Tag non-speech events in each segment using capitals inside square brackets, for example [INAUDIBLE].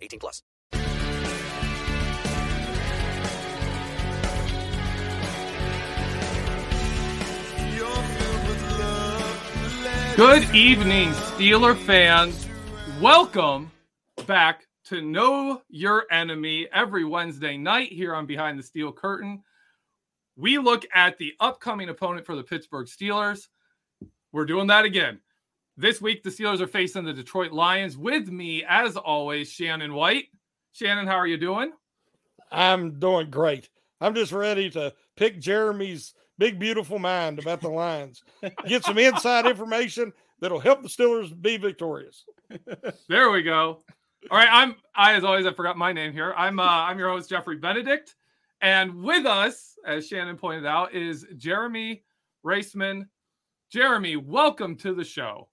18 plus. Good evening, Steeler fans. Welcome back to Know Your Enemy every Wednesday night here on Behind the Steel Curtain. We look at the upcoming opponent for the Pittsburgh Steelers. We're doing that again. This week, the Steelers are facing the Detroit Lions. With me, as always, Shannon White. Shannon, how are you doing? I'm doing great. I'm just ready to pick Jeremy's big, beautiful mind about the Lions, get some inside information that'll help the Steelers be victorious. [LAUGHS] There we go. All right, I'm I as always I forgot my name here. I'm uh, I'm your host Jeffrey Benedict, and with us, as Shannon pointed out, is Jeremy Reisman. Jeremy, welcome to the show.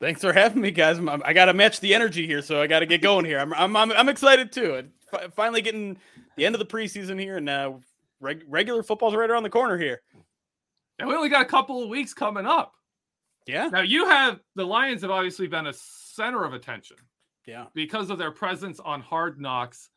Thanks for having me, guys. I'm, I got to match the energy here, so I got to get going here. I'm, I'm, I'm, I'm excited too. F- finally getting the end of the preseason here, and now reg- regular football's right around the corner here. And we only got a couple of weeks coming up. Yeah. Now you have the Lions have obviously been a center of attention Yeah. because of their presence on Hard Knocks.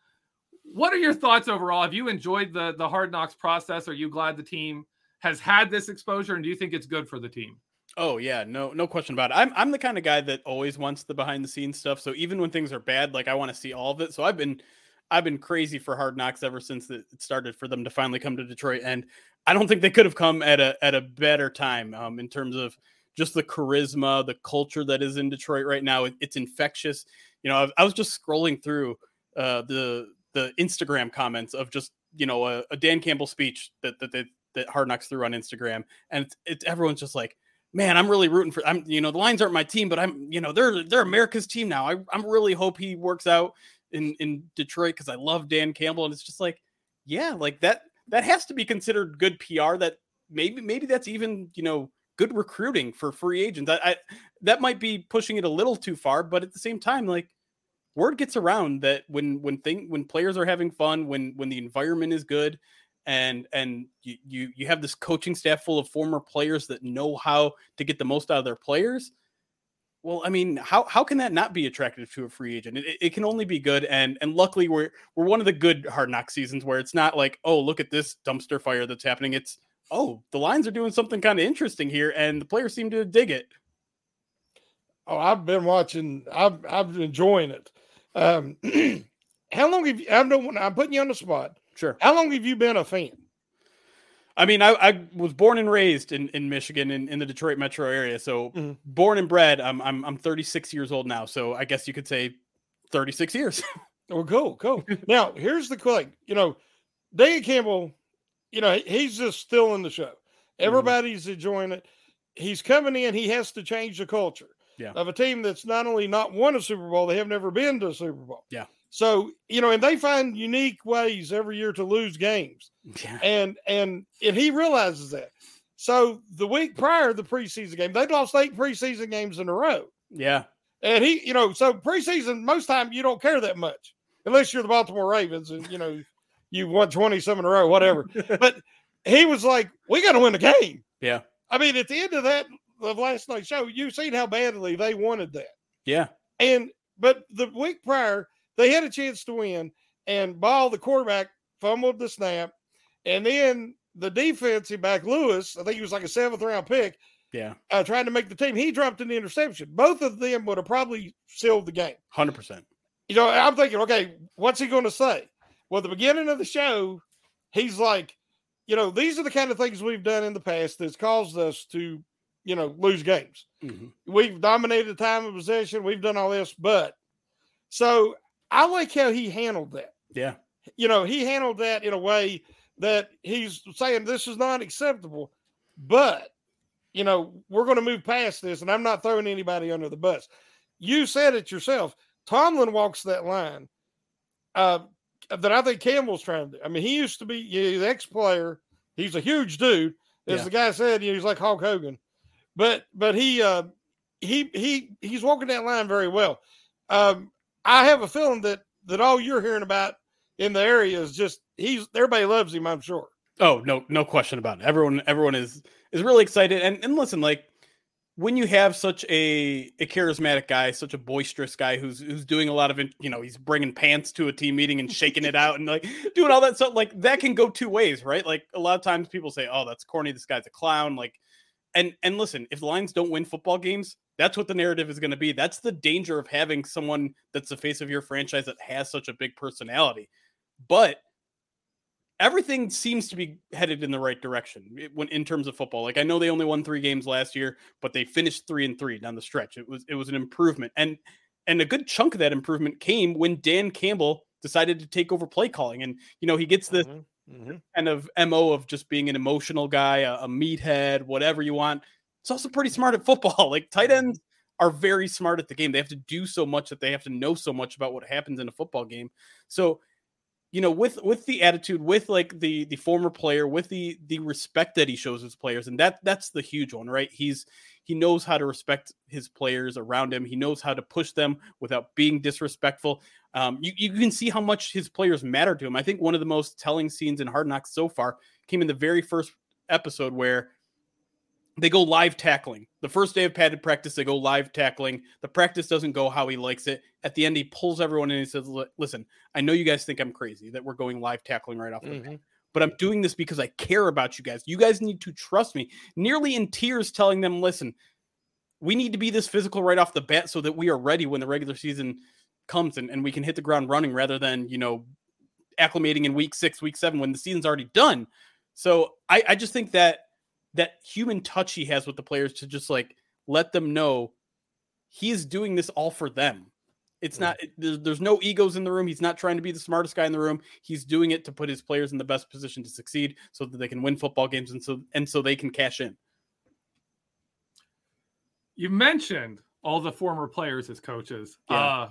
What are your thoughts overall? Have you enjoyed the the Hard Knocks process? Are you glad the team has had this exposure, and do you think it's good for the team? Oh yeah, no, no question about it. I'm I'm the kind of guy that always wants the behind the scenes stuff. So even when things are bad, like I want to see all of it. So I've been I've been crazy for Hard Knocks ever since it started for them to finally come to Detroit, and I don't think they could have come at a at a better time um, in terms of just the charisma, the culture that is in Detroit right now. It, it's infectious. You know, I, I was just scrolling through uh, the the Instagram comments of just you know a, a Dan Campbell speech that that that, that Hard Knocks threw on Instagram, and it's, it's everyone's just like man, I'm really rooting for. I'm, you know, the Lions aren't my team, but I'm, you know, they're they're America's team now. I I'm really hope he works out in in Detroit because I love Dan Campbell, and it's just like, yeah, like that that has to be considered good PR. That maybe maybe that's even you know good recruiting for free agents. I, I that might be pushing it a little too far, but at the same time, like word gets around that when when thing when players are having fun, when when the environment is good, and and you, you you have this coaching staff full of former players that know how to get the most out of their players well i mean how how can that not be attractive to a free agent it, it can only be good and and luckily we're we're one of the good hard knock seasons where it's not like oh look at this dumpster fire that's happening it's oh the lions are doing something kind of interesting here and the players seem to dig it Oh, I've been watching. I've I've been enjoying it. Um, [CLEARS THROAT] how long have you? I don't. I'm putting you on the spot. Sure How long have you been a fan? I mean, I, I was born and raised in, in Michigan in, in the Detroit metro area. So Mhm. born and bred, I'm, I'm I'm 36 years old now. So I guess you could say 36 years. [LAUGHS] Well, cool, cool. now, here's the thing. You know, Dan Campbell, you know, he's just still in the show. Mm-hmm. Everybody's enjoying it. He's coming in. He has to change the culture Yeah. of a team that's not only not won a Super Bowl, they have never been to a Super Bowl. Yeah. So you know, and they find unique ways every year to lose games, Yeah. and and and he realizes that. So the week prior to the preseason game, they lost eight preseason games in a row. Yeah. And he, you know, so preseason, most time you don't care that much unless you're the Baltimore Ravens and, you know, you won 20 some in a row, whatever. [LAUGHS] but he was like, we got to win the game. Yeah. I mean, at the end of that, of last night's show, you've seen how badly they wanted that. Yeah. And, but the week prior, they had a chance to win, and Boyle, the quarterback, fumbled the snap. And then the defensive back, Lewis, I think he was like a seventh round pick, Yeah. uh, trying to make the team. He dropped an interception. Both of them would have probably sealed the game. 100%. You know, I'm thinking, okay, what's he going to say? Well, at the beginning of the show, he's like, you know, these are the kind of things we've done in the past that's caused us to, you know, lose games. Mhm. We've dominated the time of possession. We've done all this, but so I like how he handled that. Yeah. You know, he handled that in a way that he's saying this is not acceptable, but you know, we're going to move past this, and I'm not throwing anybody under the bus. You said it yourself. Tomlin walks that line uh, that I think Campbell's trying to do. I mean, he used to be the ex player. He's a huge dude, as Yeah. the guy said. You know, he's like Hulk Hogan, but but he uh, he he he's walking that line very well. Um, I have a feeling that that all you're hearing about in the area is just he's everybody loves him. I'm sure. Oh, no, no question about it. Everyone, everyone is is really excited. And and listen, like when you have such a a charismatic guy, such a boisterous guy who's who's doing a lot of, you know, he's bringing pants to a team meeting and shaking it out and like doing all that stuff. Like that can go two ways, right? Like a lot of times people say, "Oh, that's corny. This guy's a clown." Like, and and listen, if the Lions don't win football games, that's what the narrative is going to be. That's the danger of having someone that's the face of your franchise that has such a big personality. But everything seems to be headed in the right direction eh, when in terms of football. Like I know they only won three games last year, but they finished three and three down the stretch. It was it was an improvement, and and a good chunk of that improvement came when Dan Campbell decided to take over play calling, and you know he gets the mm-hmm, mm-hmm. kind of mo of just being an emotional guy, a, a meathead, whatever you want. It's also pretty smart at football. [LAUGHS] Like tight ends are very smart at the game. They have to do so much that they have to know so much about what happens in a football game. So, you know, with with the attitude, with like the the former player, with the the respect that he shows his players, and that that's the huge one, right? He's he knows how to respect his players around him. He knows how to push them without being disrespectful. Um, you, you can see how much his players matter to him. I think one of the most telling scenes in Hard Knocks so far came in the very first episode where they go live tackling. The first day of padded practice, they go live tackling. The practice doesn't go how he likes it. At the end, he pulls everyone in and he says, Listen, I know you guys think I'm crazy that we're going live tackling right off the bat, mm-hmm. but I'm doing this because I care about you guys. You guys need to trust me. Nearly in tears, telling them, Listen, we need to be this physical right off the bat so that we are ready when the regular season comes and, and we can hit the ground running rather than, you know, acclimating in week six, week seven when the season's already done. So I, I just think that that human touch he has with the players to just like let them know he's doing this all for them. It's not there's no egos in the room. He's not trying to be the smartest guy in the room. He's doing it to put his players in the best position to succeed so that they can win football games and so and so they can cash in. You mentioned all the former players as coaches. Yeah. Uh,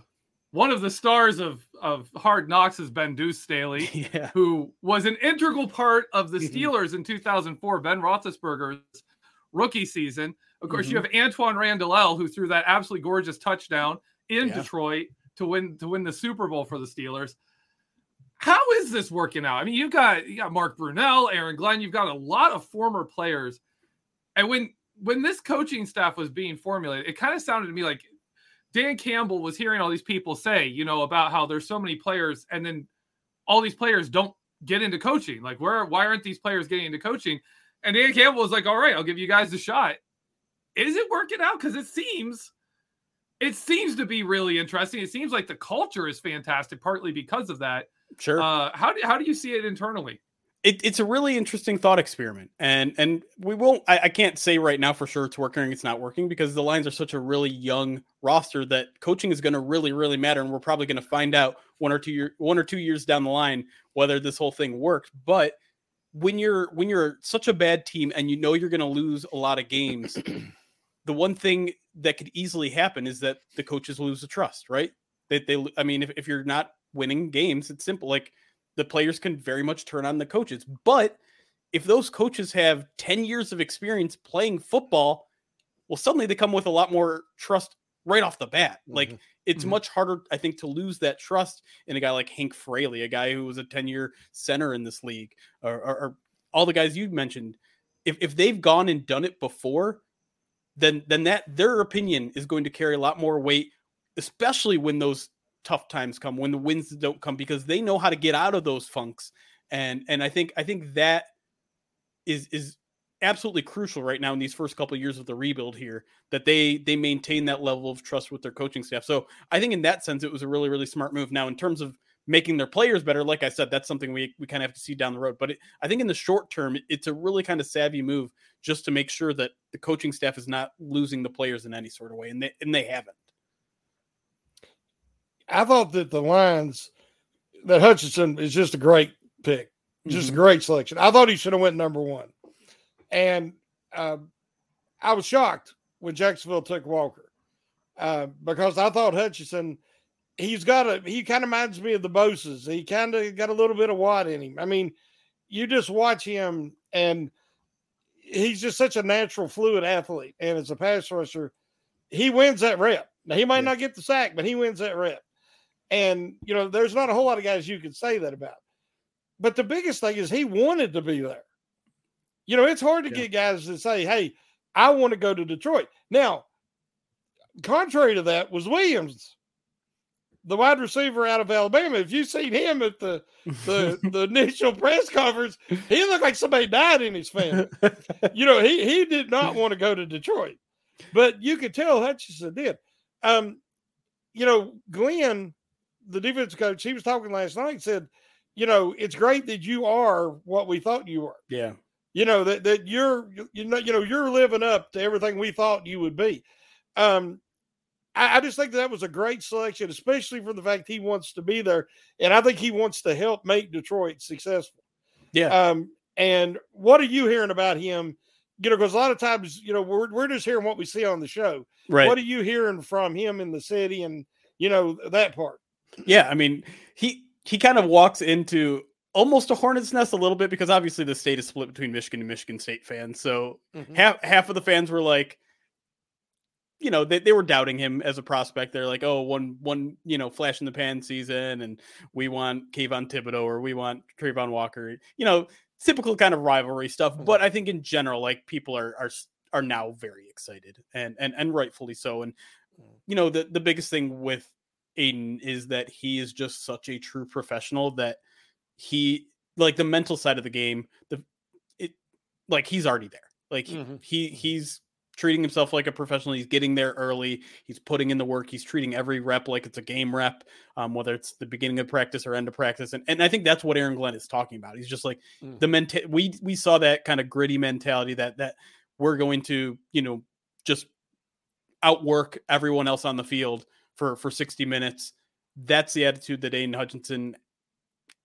one of the stars of of Hard Knocks has been Deuce Staley, [LAUGHS] yeah. who was an integral part of the Mhm. Steelers in 2004, Ben Roethlisberger's rookie season. Of course, you Mhm. have Antwaan Randle El, who threw that absolutely gorgeous touchdown in Yeah. Detroit to win to win the Super Bowl for the Steelers. How is this working out? I mean, you've got you got Mark Brunell, Aaron Glenn, you've got a lot of former players. And when when this coaching staff was being formulated, it kind of sounded to me like Dan Campbell was hearing all these people say, you know, about how there's so many players, and then all these players don't get into coaching. Like, where why aren't these players getting into coaching? And Dan Campbell was like, all right, I'll give you guys a shot. Is it working out? Because it seems it seems to be really interesting. It seems like the culture is fantastic, partly because of that. Sure. Uh, how do how do you see it internally? It, it's a really interesting thought experiment, and and we won't. I, I, can't say right now for sure it's working. It's not working because the Lions are such a really young roster that coaching is going to really really matter, and we're probably going to find out one or two year one or two years down the line whether this whole thing worked. But when you're when you're such a bad team and you know you're going to lose a lot of games, [CLEARS THROAT] the one thing that could easily happen is that the coaches lose the trust, right? They, they I mean, if, if you're not winning games, it's simple. Like the players can very much turn on the coaches. But if those coaches have 10 years of experience playing football, well, suddenly they come with a lot more trust right off the bat. Mm-hmm. Like it's mm-hmm. much harder, I think, to lose that trust in a guy like Hank Fraley, a guy who was a 10 year center in this league, or, or, or, all the guys you mentioned. If, if they've gone and done it before, then then that their opinion is going to carry a lot more weight, especially when those tough times come, when the wins don't come, because they know how to get out of those funks. And and I think I think that is is absolutely crucial right now in these first couple of years of the rebuild here that they they maintain that level of trust with their coaching staff. So I think in that sense it was a really really smart move. Now in terms of making their players better, like I said, that's something we we kind of have to see down the road. But it, I think in the short term, it's a really kind of savvy move just to make sure that the coaching staff is not losing the players in any sort of way, and they and they haven't. I thought that the Lions that Hutchinson is just a great pick, just mm-hmm. a great selection. I thought he should have went number one, and uh, I was shocked when Jacksonville took Walker uh, because I thought Hutchinson. He's got a. He kind of reminds me of the Bosa's. He kind of got a little bit of Watt in him. I mean, you just watch him, and he's just such a natural, fluid athlete. And as a pass rusher, he wins that rep. Now he might yeah. not get the sack, but he wins that rep. And, you know, there's not a whole lot of guys you can say that about. But the biggest thing is he wanted to be there. You know, it's hard to yeah. get guys to say, hey, I want to go to Detroit. Now, contrary to that was Williams, the wide receiver out of Alabama. If you seen him at the the, [LAUGHS] the initial press conference, he looked like somebody died in his family. you know, he he did not want to go to Detroit. But you could tell Hutchinson did. Um, you know, Glenn the defense coach, he was talking last night, said, you know, it's great that you are what we thought you were. Yeah. You know, that that you're you know, you know, you're living up to everything we thought you would be. Um, I, I just think that was a great selection, especially for the fact he wants to be there. And I think he wants to help make Detroit successful. Yeah. Um, and what are you hearing about him? You know, because a lot of times, you know, we're we're just hearing what we see on the show. Right. What are you hearing from him in the city and you know that part? Yeah, I mean, he he kind of walks into almost a hornet's nest a little bit because obviously the state is split between Michigan and Michigan State fans. So mm-hmm. half half of the fans were like, you know, they, they were doubting him as a prospect. They're like, oh, one one you know flash in the pan season, and we want Kayvon Thibodeaux or we want Travon Walker. You know, typical kind of rivalry stuff. Mm-hmm. But I think in general, like people are are are now very excited and and and rightfully so. And mm. you know, the the biggest thing with Aidan is that he is just such a true professional that he like the mental side of the game, the it like he's already there. Like mm-hmm. he he's treating himself like a professional. He's getting there early. He's putting in the work. He's treating every rep like it's a game rep, um, whether it's the beginning of practice or end of practice. And, and I think that's what Aaron Glenn is talking about. He's just like mm. the mental. We we saw that kind of gritty mentality that that we're going to you know just outwork everyone else on the field for for 60 minutes. That's the attitude that Aidan Hutchinson,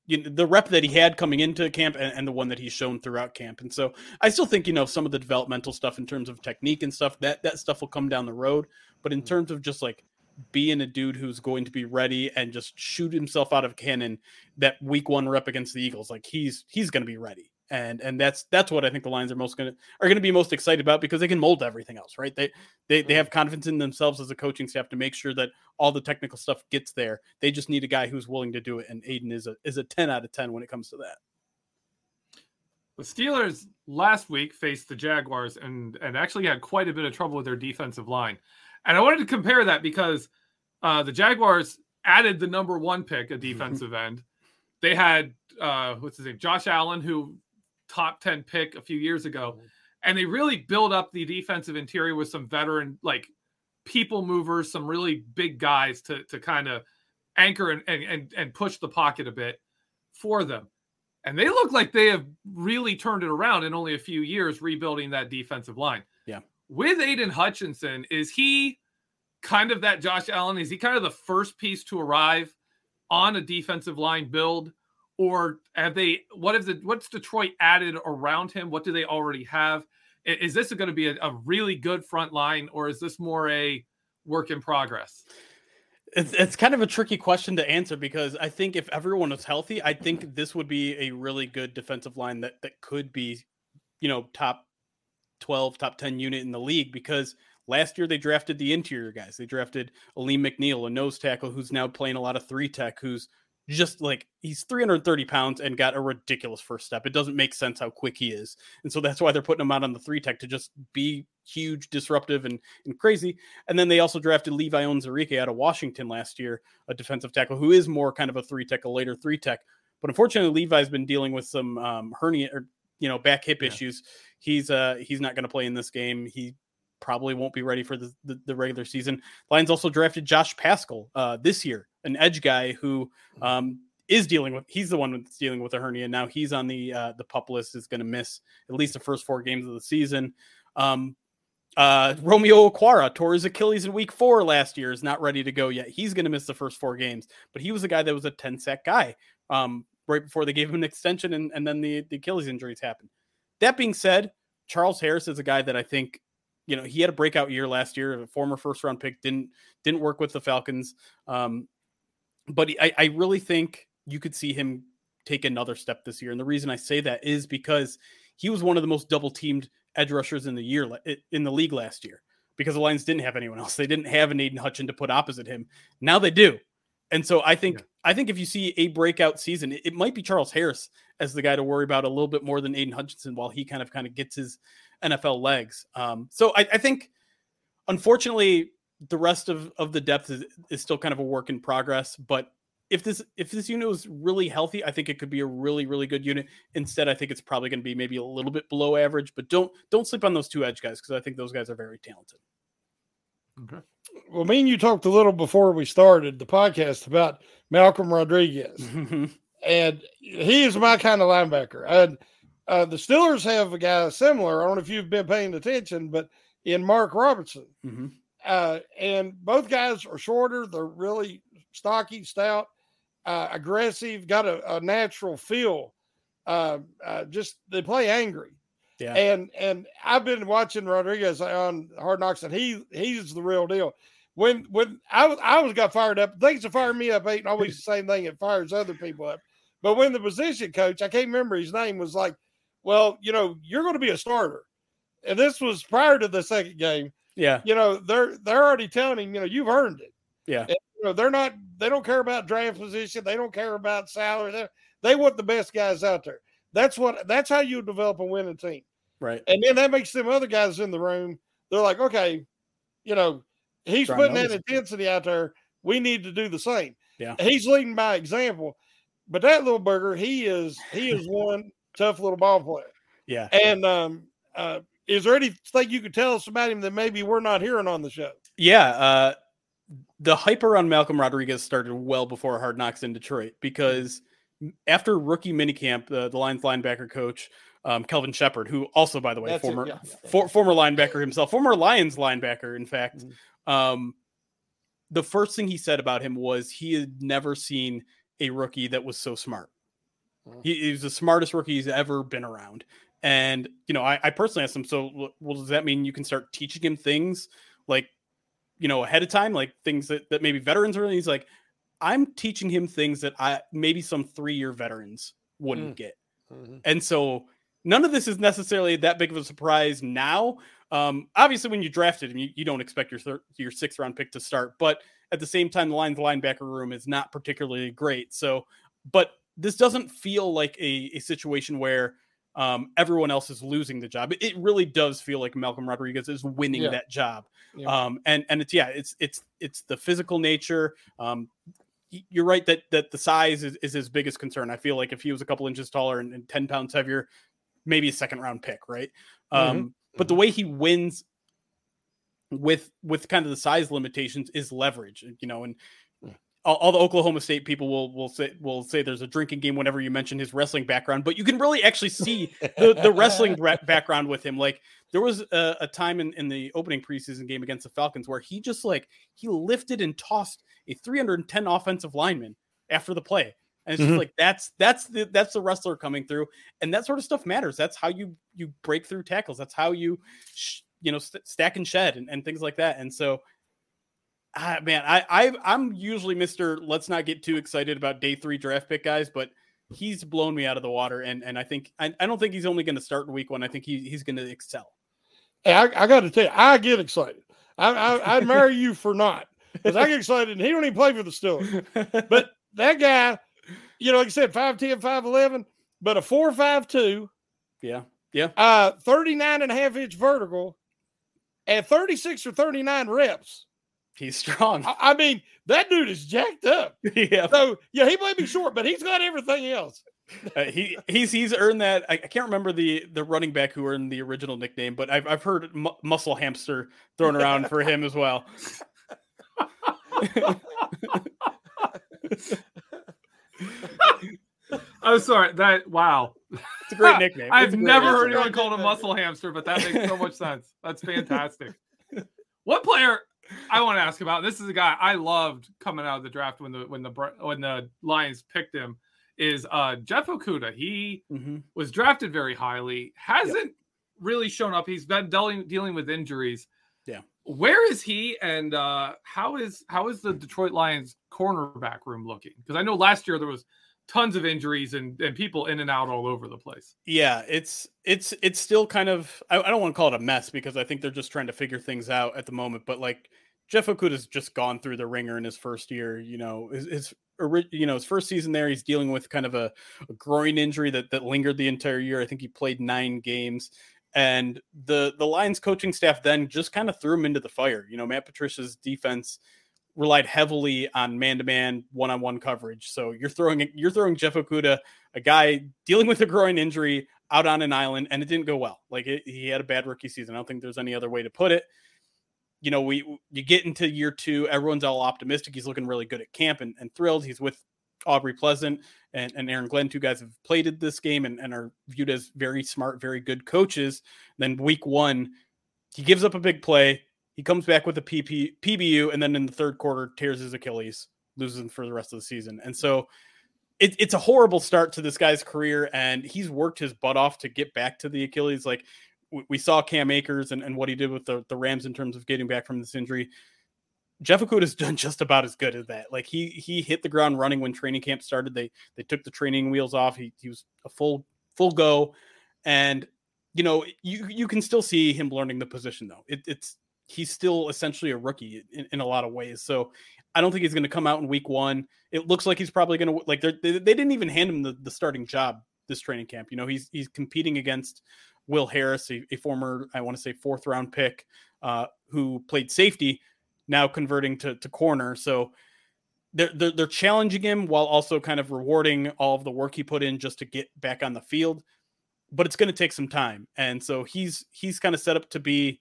you know, the rep that he had coming into camp and, and, the one that he's shown throughout camp. And so I still think, you know, some of the developmental stuff in terms of technique and stuff, that that stuff will come down the road. But in mm-hmm. terms of just like being a dude who's going to be ready and just shoot himself out of cannon that week one rep against the Eagles, like he's he's gonna be ready and and that's that's what I think the Lions are most gonna are gonna be most excited about because they can mold everything else, right? They they they have confidence in themselves as a coaching staff to make sure that all the technical stuff gets there. They just need a guy who's willing to do it, and Aidan is a is a ten out of ten when it comes to that. The Steelers last week faced the Jaguars and and actually had quite a bit of trouble with their defensive line, and I wanted to compare that because uh, the Jaguars added the number one pick, a [LAUGHS] defensive end. They had uh, what's his name, Josh Allen, who top 10 pick a few years ago. Mm-hmm. And they really build up the defensive interior with some veteran, like people movers, some really big guys to, to kind of anchor and, and, and push the pocket a bit for them. And they look like they have really turned it around in only a few years, rebuilding that defensive line. Yeah. With Aidan Hutchinson, is he kind of that Josh Allen? Is he kind of the first piece to arrive on a defensive line build? Or have they what have the what's Detroit added around him? What do they already have? Is this going to be a, a really good front line, or is this more a work in progress? It's, it's kind of a tricky question to answer because I think if everyone was healthy, I think this would be a really good defensive line that that could be, you know, top 12, top 10 unit in the league because last year they drafted the interior guys. They drafted Alim McNeil, a nose tackle who's now playing a lot of three tech, who's just like he's 330 pounds and got a ridiculous first step. It doesn't make sense how quick he is. And so that's why they're putting him out on the three tech to just be huge, disruptive, and, and crazy. And then they also drafted Levi Onwuzurike out of Washington last year, a defensive tackle who is more kind of a three tech, a later three tech. But unfortunately, Levi's been dealing with some um, hernia or you know back hip yeah. issues. He's uh he's not going to play in this game. He probably won't be ready for the, the, the, regular season. Lions also drafted Josh Paschal uh, this year, an edge guy who um, is dealing with. He's the one that's dealing with a hernia now. He's on the uh, the pup list. Is going to miss at least the first four games of the season. Um, uh, Romeo Okwara tore his Achilles in week four last year. Is not ready to go yet. He's going to miss the first four games. But he was a guy that was a ten sack guy um, right before they gave him an extension, and, and then the, the Achilles injuries happened. That being said, Charles Harris is a guy that I think you know he had a breakout year last year a former first round pick didn't didn't work with the falcons um, but I, I really think you could see him take another step this year and the reason i say that is because he was one of the most double teamed edge rushers in the year in the league last year because the lions didn't have anyone else. They didn't have an aiden hutchin to put opposite him. Now they do and so i think yeah. i think if you see a breakout season it, it might be charles harris as the guy to worry about a little bit more than aidan hutchinson while he kind of kind of gets his NFL legs. Um, so I, I, think, unfortunately, the rest of, of the depth is, is still kind of a work in progress. But if this if this unit was really healthy, I think it could be a really really good unit. Instead, I think it's probably going to be maybe a little bit below average. But don't don't sleep on those two edge guys because I think those guys are very talented. Okay. Well, me and you talked a little before we started the podcast about Malcolm Rodriguez, and he is my kind of linebacker. And uh, the Steelers have a guy similar. I don't know if you've been paying attention, but in Mark Robinson. Mm-hmm. Uh, and both guys are shorter. They're really stocky, stout, uh, aggressive, got a, a natural feel. Uh, uh, just they play angry. Yeah. And and I've been watching Rodriguez on Hard Knocks, and he he's the real deal. When when I was I was got fired up, things that fire me up ain't always the [LAUGHS] same thing. It fires other people up. But when the position coach, I can't remember his name, was like, well, you know, you're going to be a starter. And this was prior to the second game. Yeah. You know, they're they're already telling him, you know, you've earned it. Yeah. And, you know, they're not they don't care about draft position, they don't care about salary. They they want the best guys out there. That's what that's how you develop a winning team. Right. And then that makes them other guys in the room, they're like, okay, you know, he's putting that intensity out there. We need to do the same. Yeah. He's leading by example. But that little burger, he is he is [LAUGHS] one tough little ball player. Yeah. And um, uh, is there anything you could tell us about him that maybe we're not hearing on the show? Yeah. Uh, the hype around Malcolm Rodriguez started well before Hard Knocks in Detroit because after rookie minicamp, uh, the Lions linebacker coach um, Kelvin Sheppard, who also, by the way, That's former yeah. for, former linebacker himself, former Lions linebacker, in fact, mm-hmm. um, the first thing he said about him was he had never seen a rookie that was so smart. He, he's the smartest rookie he's ever been around. And, you know, I, I personally asked him, so well, does that mean you can start teaching him things like, you know, ahead of time, like things that, that maybe veterans are? He's like, I'm teaching him things that I maybe some three year veterans wouldn't mm. get. Mm-hmm. And so none of this is necessarily that big of a surprise now. Um, obviously, when you drafted him, you, you don't expect your thir- your sixth round pick to start, but at the same time, the Lions linebacker room is not particularly great. So, but this doesn't feel like a, a situation where um, everyone else is losing the job. It really does feel like Malcolm Rodriguez is winning yeah. that job. Yeah. Um, and and it's yeah, it's it's it's the physical nature. Um, you're right that that the size is, is his biggest concern. I feel like if he was a couple inches taller and, and 10 pounds heavier, maybe a second round pick, right? Mm-hmm. Um, but the mm-hmm. way he wins with with kind of the size limitations is leverage, you know, and all, all the Oklahoma State people will will say will say there's a drinking game whenever you mention his wrestling background, but you can really actually see the, the wrestling [LAUGHS] background with him. Like there was a, a time in, in the opening preseason game against the Falcons where he just like he lifted and tossed a 310 offensive lineman after the play. And it's Mhm. just like that's that's the that's the wrestler coming through, and that sort of stuff matters. That's how you you break through tackles. That's how you sh- you know st- stack and shed and, and things like that. And so, ah, man, I, I I'm usually Mister. Let's not get too excited about day three draft pick guys, but he's blown me out of the water. And and I think I, I don't think he's only going to start in week one. I think he, he's going to excel. Hey, I, I got to tell you, I get excited. I, I, I'd marry you for not because I get excited. And he don't even play for the Steelers, [LAUGHS] but that guy, you know, like I said, 5'10, 5'11, but a 4'5'2, yeah, yeah, uh, 39 and a half inch vertical at 36 or 39 reps. He's strong. I, I mean, that dude is jacked up. [LAUGHS] yeah, So, yeah, he might be short, but he's got everything else. Uh, he he's he's earned that. I, I can't remember the the running back who earned the original nickname, but I've I've heard mu- muscle hamster thrown around for him as well. [LAUGHS] I'm sorry. That wow. It's a great nickname. [LAUGHS] I've great never nickname. heard anyone called a muscle hamster, but that makes so much sense. That's fantastic. what player I want to ask about? This is a guy I loved coming out of the draft when the when the when the Lions picked him. Is uh Jeff Okudah? He Mhm. was drafted very highly. Hasn't really shown up. He's been dealing dealing with injuries. Yeah. Where is he and uh how is how is the Detroit Lions cornerback room looking? Because I know last year there was tons of injuries and, and people in and out all over the place. Yeah, it's it's it's still kind of I, I don't want to call it a mess because I think they're just trying to figure things out at the moment. But like Jeff Okudah's just gone through the ringer in his first year. You know, his, his you know his first season there, he's dealing with kind of a, a groin injury that that lingered the entire year. I think he played nine games, and the the Lions coaching staff then just kind of threw him into the fire. You know, Matt Patricia's defense relied heavily on man-to-man one-on-one coverage. So you're throwing you're throwing Jeff Okudah, a guy dealing with a groin injury, out on an island, and it didn't go well. Like it, he had a bad rookie season. I don't think there's any other way to put it. You know, we you get into year two, everyone's all optimistic. He's looking really good at camp and, and thrilled. He's with Aubrey Pleasant and, and Aaron Glenn, two guys have played at this game and, and are viewed as very smart, very good coaches. Then week one, he gives up a big play. He comes back with a PP, PBU, and then in the third quarter tears his Achilles, loses him for the rest of the season. And so it, it's a horrible start to this guy's career, and he's worked his butt off to get back to the Achilles. Like we saw Cam Akers and, and what he did with the, the Rams in terms of getting back from this injury. Jeff Okudah's done [LAUGHS] just about as good as that. Like he he hit the ground running when training camp started. They they took the training wheels off. He he was a full full go, and you know you you can still see him learning the position though. It, it's he's still essentially a rookie in, in a lot of ways. So I don't think he's going to come out in week one. It looks like he's probably going to like they they didn't even hand him the, the starting job this training camp. You know he's he's competing against Will Harris, a, a former I want to say fourth round pick uh, who played safety, now converting to to corner. So. They're, they're, they're challenging him while also kind of rewarding all of the work he put in just to get back on the field but it's going to take some time and so he's he's kind of set up to be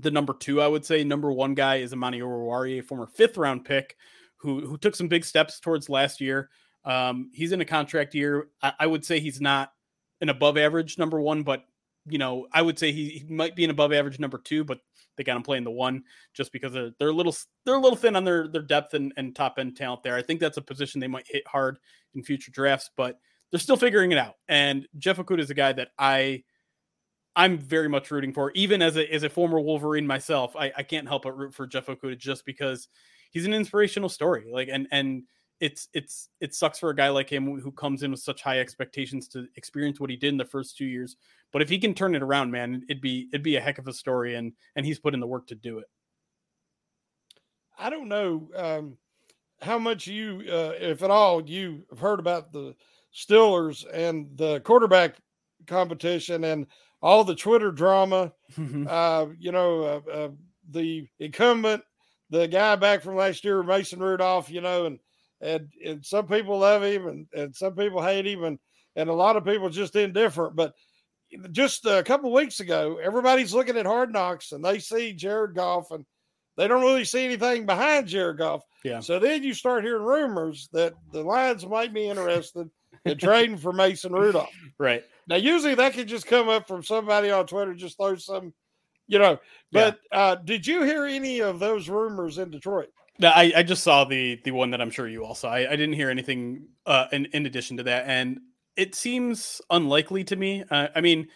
the number two, I would say. Number one guy is Amani Oruwariye, a former fifth round pick who who took some big steps towards last year. Um, he's in a contract year. I, I would say he's not an above average number one, but you know, I would say he, he might be an above average number two, but they got him playing the one just because they're they're a little they're a little thin on their their depth and, and top end talent there. I think that's a position they might hit hard in future drafts, but they're still figuring it out. And Jeff Okudah is a guy that I I'm very much rooting for, even as a as a former Wolverine myself. I, I can't help but root for Jeff Okudah just because he's an inspirational story. Like and and it's it's it sucks for a guy like him who comes in with such high expectations to experience what he did in the first two years. But if he can turn it around, man, it'd be it'd be a heck of a story, and and he's put in the work to do it. I don't know um, how much you, uh, if at all, you have heard about the Steelers and the quarterback competition and all the Twitter drama. Uh, you know, uh, uh, the incumbent, the guy back from last year, Mason Rudolph. You know, and and and some people love him and and some people hate him and and a lot of people just indifferent. But just a couple weeks ago, everybody's looking at Hard Knocks and they see Jared Goff and they don't really see anything behind Jared Goff. Yeah. So then you start hearing rumors that the Lions might be interested in trading for Mason Rudolph. Right. Now, usually that could just come up from somebody on Twitter, just throw some, you know. But uh, did you hear any of those rumors in Detroit? No, I, I just saw the the one that I'm sure you all saw. I, I didn't hear anything uh, in, in addition to that, and it seems unlikely to me. Uh, I mean,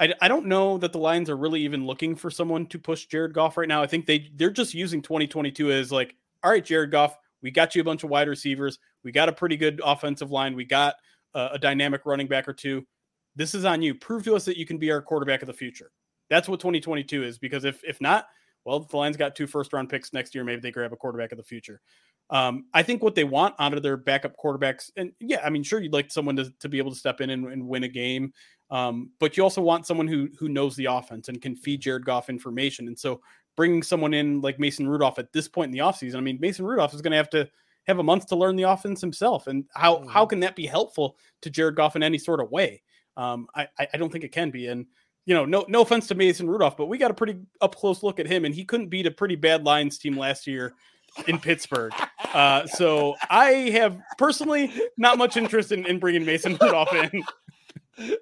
I, I don't know that the Lions are really even looking for someone to push Jared Goff right now. I think they they're just using 2022 as like, all right, Jared Goff, we got you a bunch of wide receivers, we got a pretty good offensive line, we got a, a dynamic running back or two. This is on you. Prove to us that you can be our quarterback of the future. That's what 2022 is. Because if if not, well, the Lions got two first round picks next year. Maybe they grab a quarterback of the future. Um, I think what they want out of their backup quarterbacks, and yeah, I mean, sure, you'd like someone to, to be able to step in and, and win a game, um, but you also want someone who who knows the offense and can feed Jared Goff information. And so bringing someone in like Mason Rudolph at this point in the offseason, I mean, Mason Rudolph is going to have to have a month to learn the offense himself. And how Mm-hmm. how can that be helpful to Jared Goff in any sort of way? Um, I I don't think it can be. And you know, no no offense to Mason Rudolph, but we got a pretty up close look at him, and he couldn't beat a pretty bad Lions team last year in Pittsburgh. [LAUGHS] Uh, so I have personally not much interest in, in bringing Mason Rudolph in. [LAUGHS]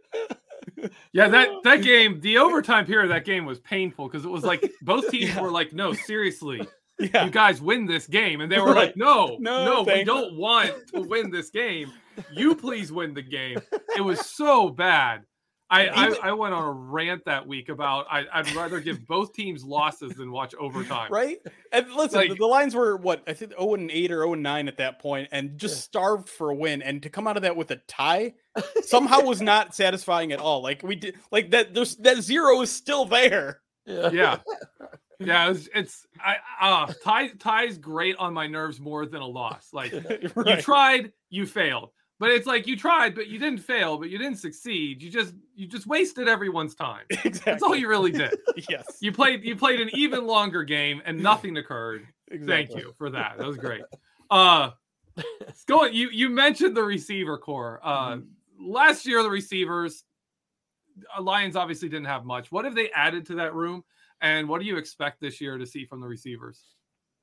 Yeah, that [LAUGHS] that game, the overtime period of that game was painful because it was like both teams [LAUGHS] were like, "No, seriously, Yeah. you guys win this game," and they [LAUGHS] were like, "No, No, no, we don't want to win this game. You please win the game." It was so bad. I I, I went on a rant that week about I, I'd rather give both teams losses than watch overtime. right? And listen, Like- the, the Lions were what I think 0 and 8 or 0 and 9 at that point, and just starved for a win. And to come out of that with a tie somehow was not satisfying at all. Like we did, like that. There's that zero is still there. Yeah. Yeah, [LAUGHS] it's, it's I uh tie tie's great on my nerves more than a loss. Like [LAUGHS] you tried, you failed. But it's like you tried, but you didn't fail, but you didn't succeed. You just you just wasted everyone's time. exactly. [LAUGHS] That's all you really did. yes. You played you played an even longer game and nothing occurred. Thank you for that. That was great. Uh going you you mentioned the receiver core. Uh last year the receivers uh, Lions obviously didn't have much. What have they added to that room? And what do you expect this year to see from the receivers?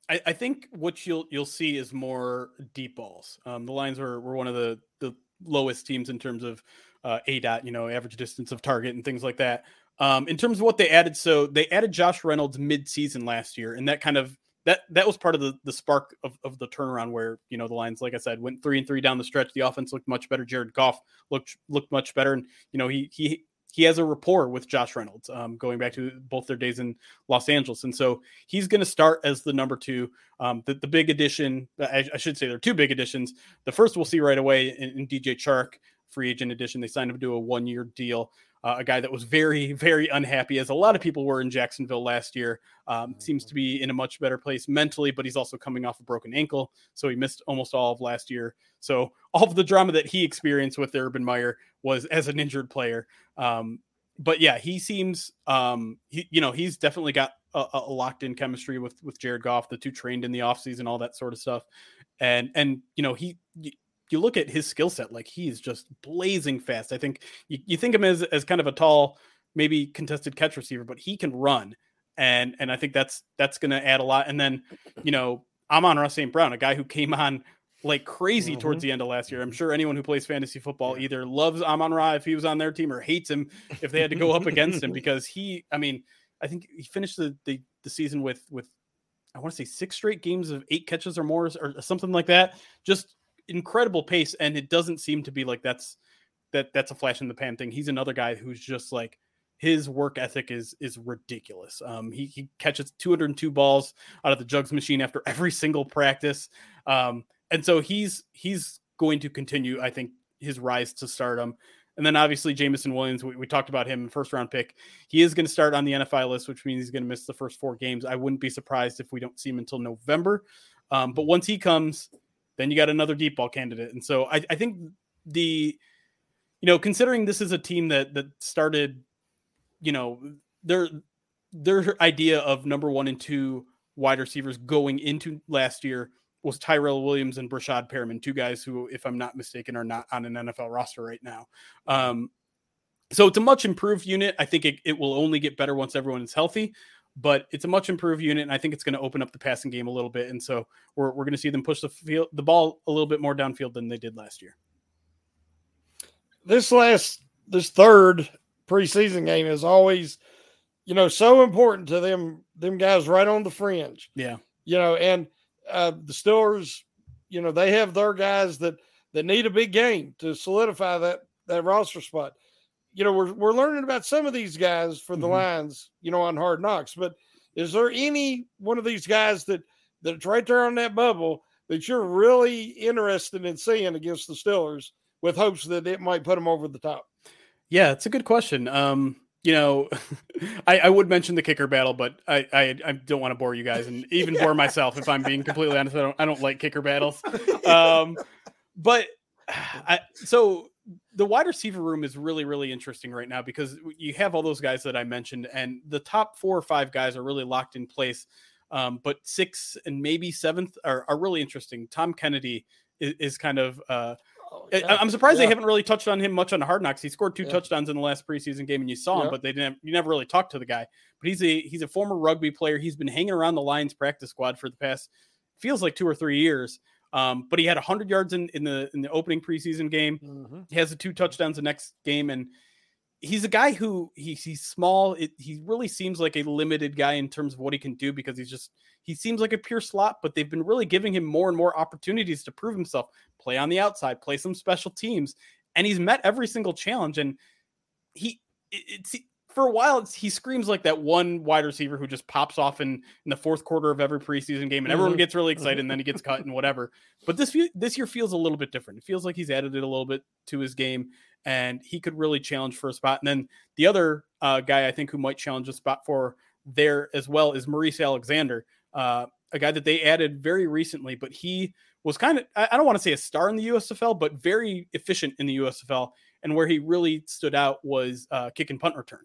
I, I think what you'll you'll see is more deep balls. Um, the Lions were, were one of the the lowest teams in terms of uh, aDOT, you know, average distance of target and things like that. Um, in terms of what they added, so they added Josh Reynolds mid-season last year, and that kind of that that was part of the the spark of, of the turnaround where you know the Lions, like I said, went three and three down the stretch. The offense looked much better. Jared Goff looked looked much better, and you know he he he has a rapport with Josh Reynolds, um, going back to both their days in Los Angeles, and so he's going to start as the number two. Um, the, the big addition, I, I should say, there are two big additions. The first we'll see right away in, in DJ Chark, free agent addition. They signed him to a one year deal. Uh, a guy that was very, [LAUGHS] very unhappy, as a lot of people were in Jacksonville last year. Um, seems to be in a much better place mentally, but he's also coming off a broken ankle, so he missed almost all of last year. So [LAUGHS] all of the drama that he experienced with Urban Meyer was as an injured player. Um, but yeah, he seems, um, he, you know, he's definitely got a, a locked in chemistry with with Jared Goff. The two trained in the offseason, all that sort of stuff, and and you know he. You look at his skill set, like he's just blazing fast. I think you, you think of him as, as kind of a tall, maybe contested catch receiver, but he can run. And and I think that's that's gonna add a lot. And then, you know, Amon-Ra St. Brown, a guy who came on like crazy towards mm-hmm. the end of last year. I'm sure anyone who plays fantasy football either loves Amon Ra if he was on their team or hates him if they had to go up against him [LAUGHS] because he, I mean, I think he finished the, the, the season with, with, I want to say six straight games of eight catches or more or something like that. Just incredible pace. And it doesn't seem to be like that's, that that's a flash in the pan thing. He's another guy who's just like, his work ethic is is ridiculous. Um, he, he catches 202 balls out of the jugs machine after every single practice. Um, and so he's he's going to continue, I think, his rise to stardom. And then obviously Jameson Williams, we, we talked about him, first round pick. He is going to start on the NFI list, which means he's going to miss the first four games. I wouldn't be surprised if we don't see him until November. Um, but once he comes, then you got another deep ball candidate. And so I, I think the, you know, considering this is a team that that started, you know, their their idea of number one and two wide receivers going into last year was Tyrell Williams and Breshad Perriman, two guys who, if I'm not mistaken, are not on an NFL roster right now. Um, so it's a much improved unit. I think it, it will only get better once everyone is healthy. But it's a much improved unit, and I think it's going to open up the passing game a little bit. And so we're, we're going to see them push the field, the ball a little bit more downfield than they did last year. This last, this third preseason game is always, you know, so important to them, them guys right on the fringe. Yeah. You know, and uh, the Steelers, you know, they have their guys that that need a big game to solidify that that roster spot. You know, we're we're learning about some of these guys for the Mhm. lines, you know, on Hard Knocks. But is there any one of these guys that that's right there on that bubble that you're really interested in seeing against the Steelers with hopes that it might put them over the top? Yeah, it's a good question. Um, you know, [LAUGHS] I, I would mention the kicker battle, but I, I, I don't want to bore you guys and [LAUGHS] even bore myself if I'm being completely honest. I don't I don't like kicker battles. [LAUGHS] Um, but [SIGHS] I, so the wide receiver room is really really interesting right now because you have all those guys that I mentioned, and the top four or five guys are really locked in place. Um, but six and maybe seventh are, are really interesting. Tom Kennedy is, is kind of uh, I- I'm surprised they haven't really touched on him much on the Hard Knocks. He scored two Yeah. touchdowns in the last preseason game, and you saw him, Yeah. but they didn't. You never really talked to the guy. But he's a he's a former rugby player. He's been hanging around the Lions practice squad for the past feels like two or three years. Um, but he had 100 yards in, in the in the opening preseason game. Mhm. He has the two touchdowns the next game, and he's a guy who he's he's small. It, he really seems like a limited guy in terms of what he can do because he's just he seems like a pure slot. But they've been really giving him more and more opportunities to prove himself, play on the outside, play some special teams, and he's met every single challenge. And he it, it's for a while he screams like that one wide receiver who just pops off in in the fourth quarter of every preseason game, and everyone Mhm. gets really excited, and then he gets cut and [LAUGHS] whatever. But this this year feels a little bit different. It feels like he's added it a little bit to his game, and he could really challenge for a spot. And then the other uh, guy I think who might challenge a spot for there as well is Maurice Alexander, uh, a guy that they added very recently, but he was kind of I I don't want to say a star in the USFL, but very efficient in the USFL. And where he really stood out was uh, kick and punt return.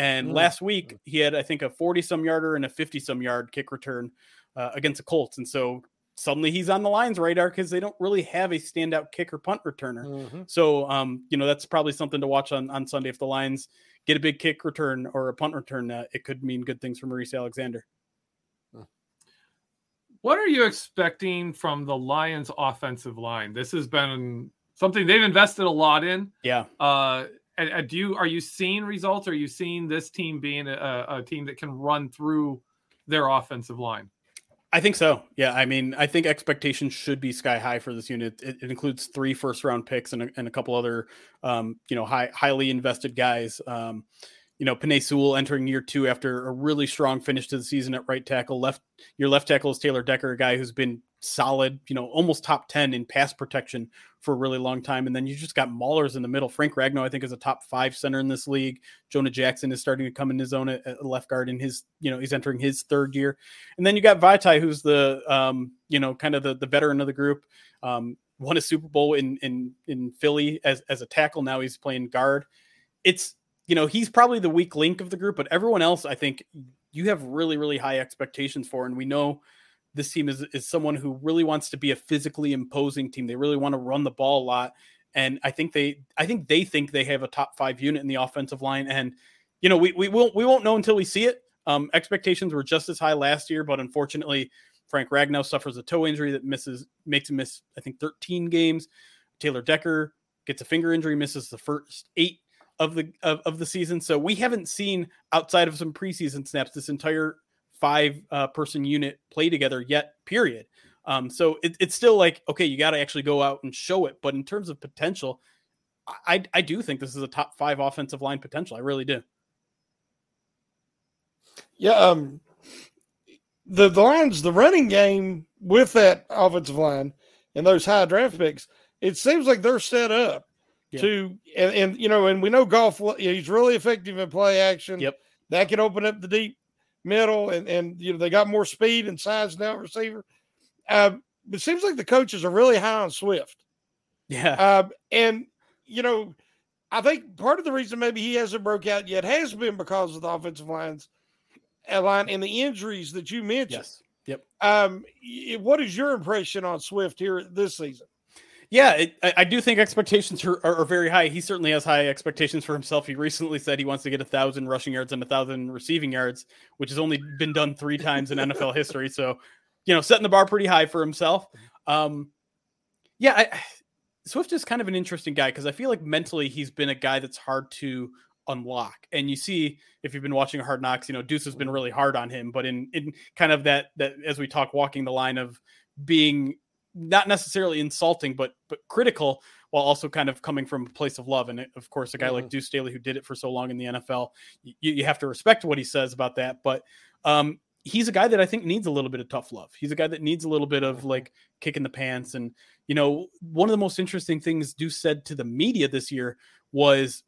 And Mm. last week he had I think a 40 some yarder and a 50 some yard kick return uh, against the Colts. And so suddenly he's on the Lions radar because they don't really have a standout kick or punt returner. Mhm. So, um, you know, that's probably something to watch on, on Sunday. If the Lions get a big kick return or a punt return, uh, it could mean good things for Maurice Alexander. What are you expecting from the Lions offensive line? This has been something they've invested a lot in. Yeah. Uh, and do you are you seeing results? Are you seeing this team being a, a team that can run through their offensive line? I think so. Yeah. I mean, I think expectations should be sky high for this unit. It, it includes three first round picks and a, and a couple other, um, you know, high, highly invested guys. Um, you know, Penei Sewell entering year two after a really strong finish to the season at right tackle. Left your left tackle is Taylor Decker, a guy who's been solid, you know, almost top 10 in pass protection for a really long time. And then you just got Maulers in the middle. Frank Ragnow, I think, is a top five center in this league. Jonah Jackson is starting to come in his own at, at left guard in his, you know, he's entering his third year. And then you got Vaitai, who's the, um, you know, kind of the, the veteran of the group. Um, won a Super Bowl in in in Philly as as a tackle. Now he's playing guard. It's you know he's probably the weak link of the group, but everyone else, I think, you have really really high expectations for, and we know this team is is someone who really wants to be a physically imposing team. They really want to run the ball a lot, and I think they I think they think they have a top five unit in the offensive line, and you know we we won't we won't know until we see it. Um, expectations were just as high last year, but unfortunately, Frank Ragnow suffers a toe injury that misses makes him miss I think 13 games. Taylor Decker gets a finger injury, misses the first eight of the of, of the season. So we haven't seen outside of some preseason snaps this entire five uh, person unit play together yet. Period. Um, so it, it's still like okay, you got to actually go out and show it. But in terms of potential, I I do think this is a top five offensive line potential. I really do. Yeah, um, the the lines, the running game with that offensive line and those high draft picks, it seems like they're set up Yeah. to, and, and you know, and we know Goff. He's really effective in play action. Yep. that can open up the deep middle, and and you know they got more speed and size now receiver. Uh, it seems like the coaches are really high on Swift. Yeah. Uh, and you know, I think part of the reason maybe he hasn't broke out yet has been because of the offensive lines uh, line and the injuries that you mentioned. yes. Yep. Um, what is your impression on Swift here this season? Yeah, it, I, I, do think expectations are, are, are, very high. He certainly has high expectations for himself. He recently said he wants to get a thousand rushing yards and a thousand receiving yards, which has only been done three times in NFL history. So, you know, setting the bar pretty high for himself. Um, yeah, I, Swift is kind of an interesting guy because I feel like mentally he's been a guy that's hard to unlock. And you see, if you've been watching Hard Knocks, you know, Deuce has been really hard on him, but in in kind of that that as we talk, walking the line of being not necessarily insulting, but but critical, while also kind of coming from a place of love. And of course, a guy mm-hmm. like Deuce Staley, who did it for so long in the NFL, you, you have to respect what he says about that. But um, he's a guy that I think needs a little bit of tough love. He's a guy that needs a little bit of mm-hmm. like kicking the pants. And you know, one of the most interesting things Deuce said to the media this year was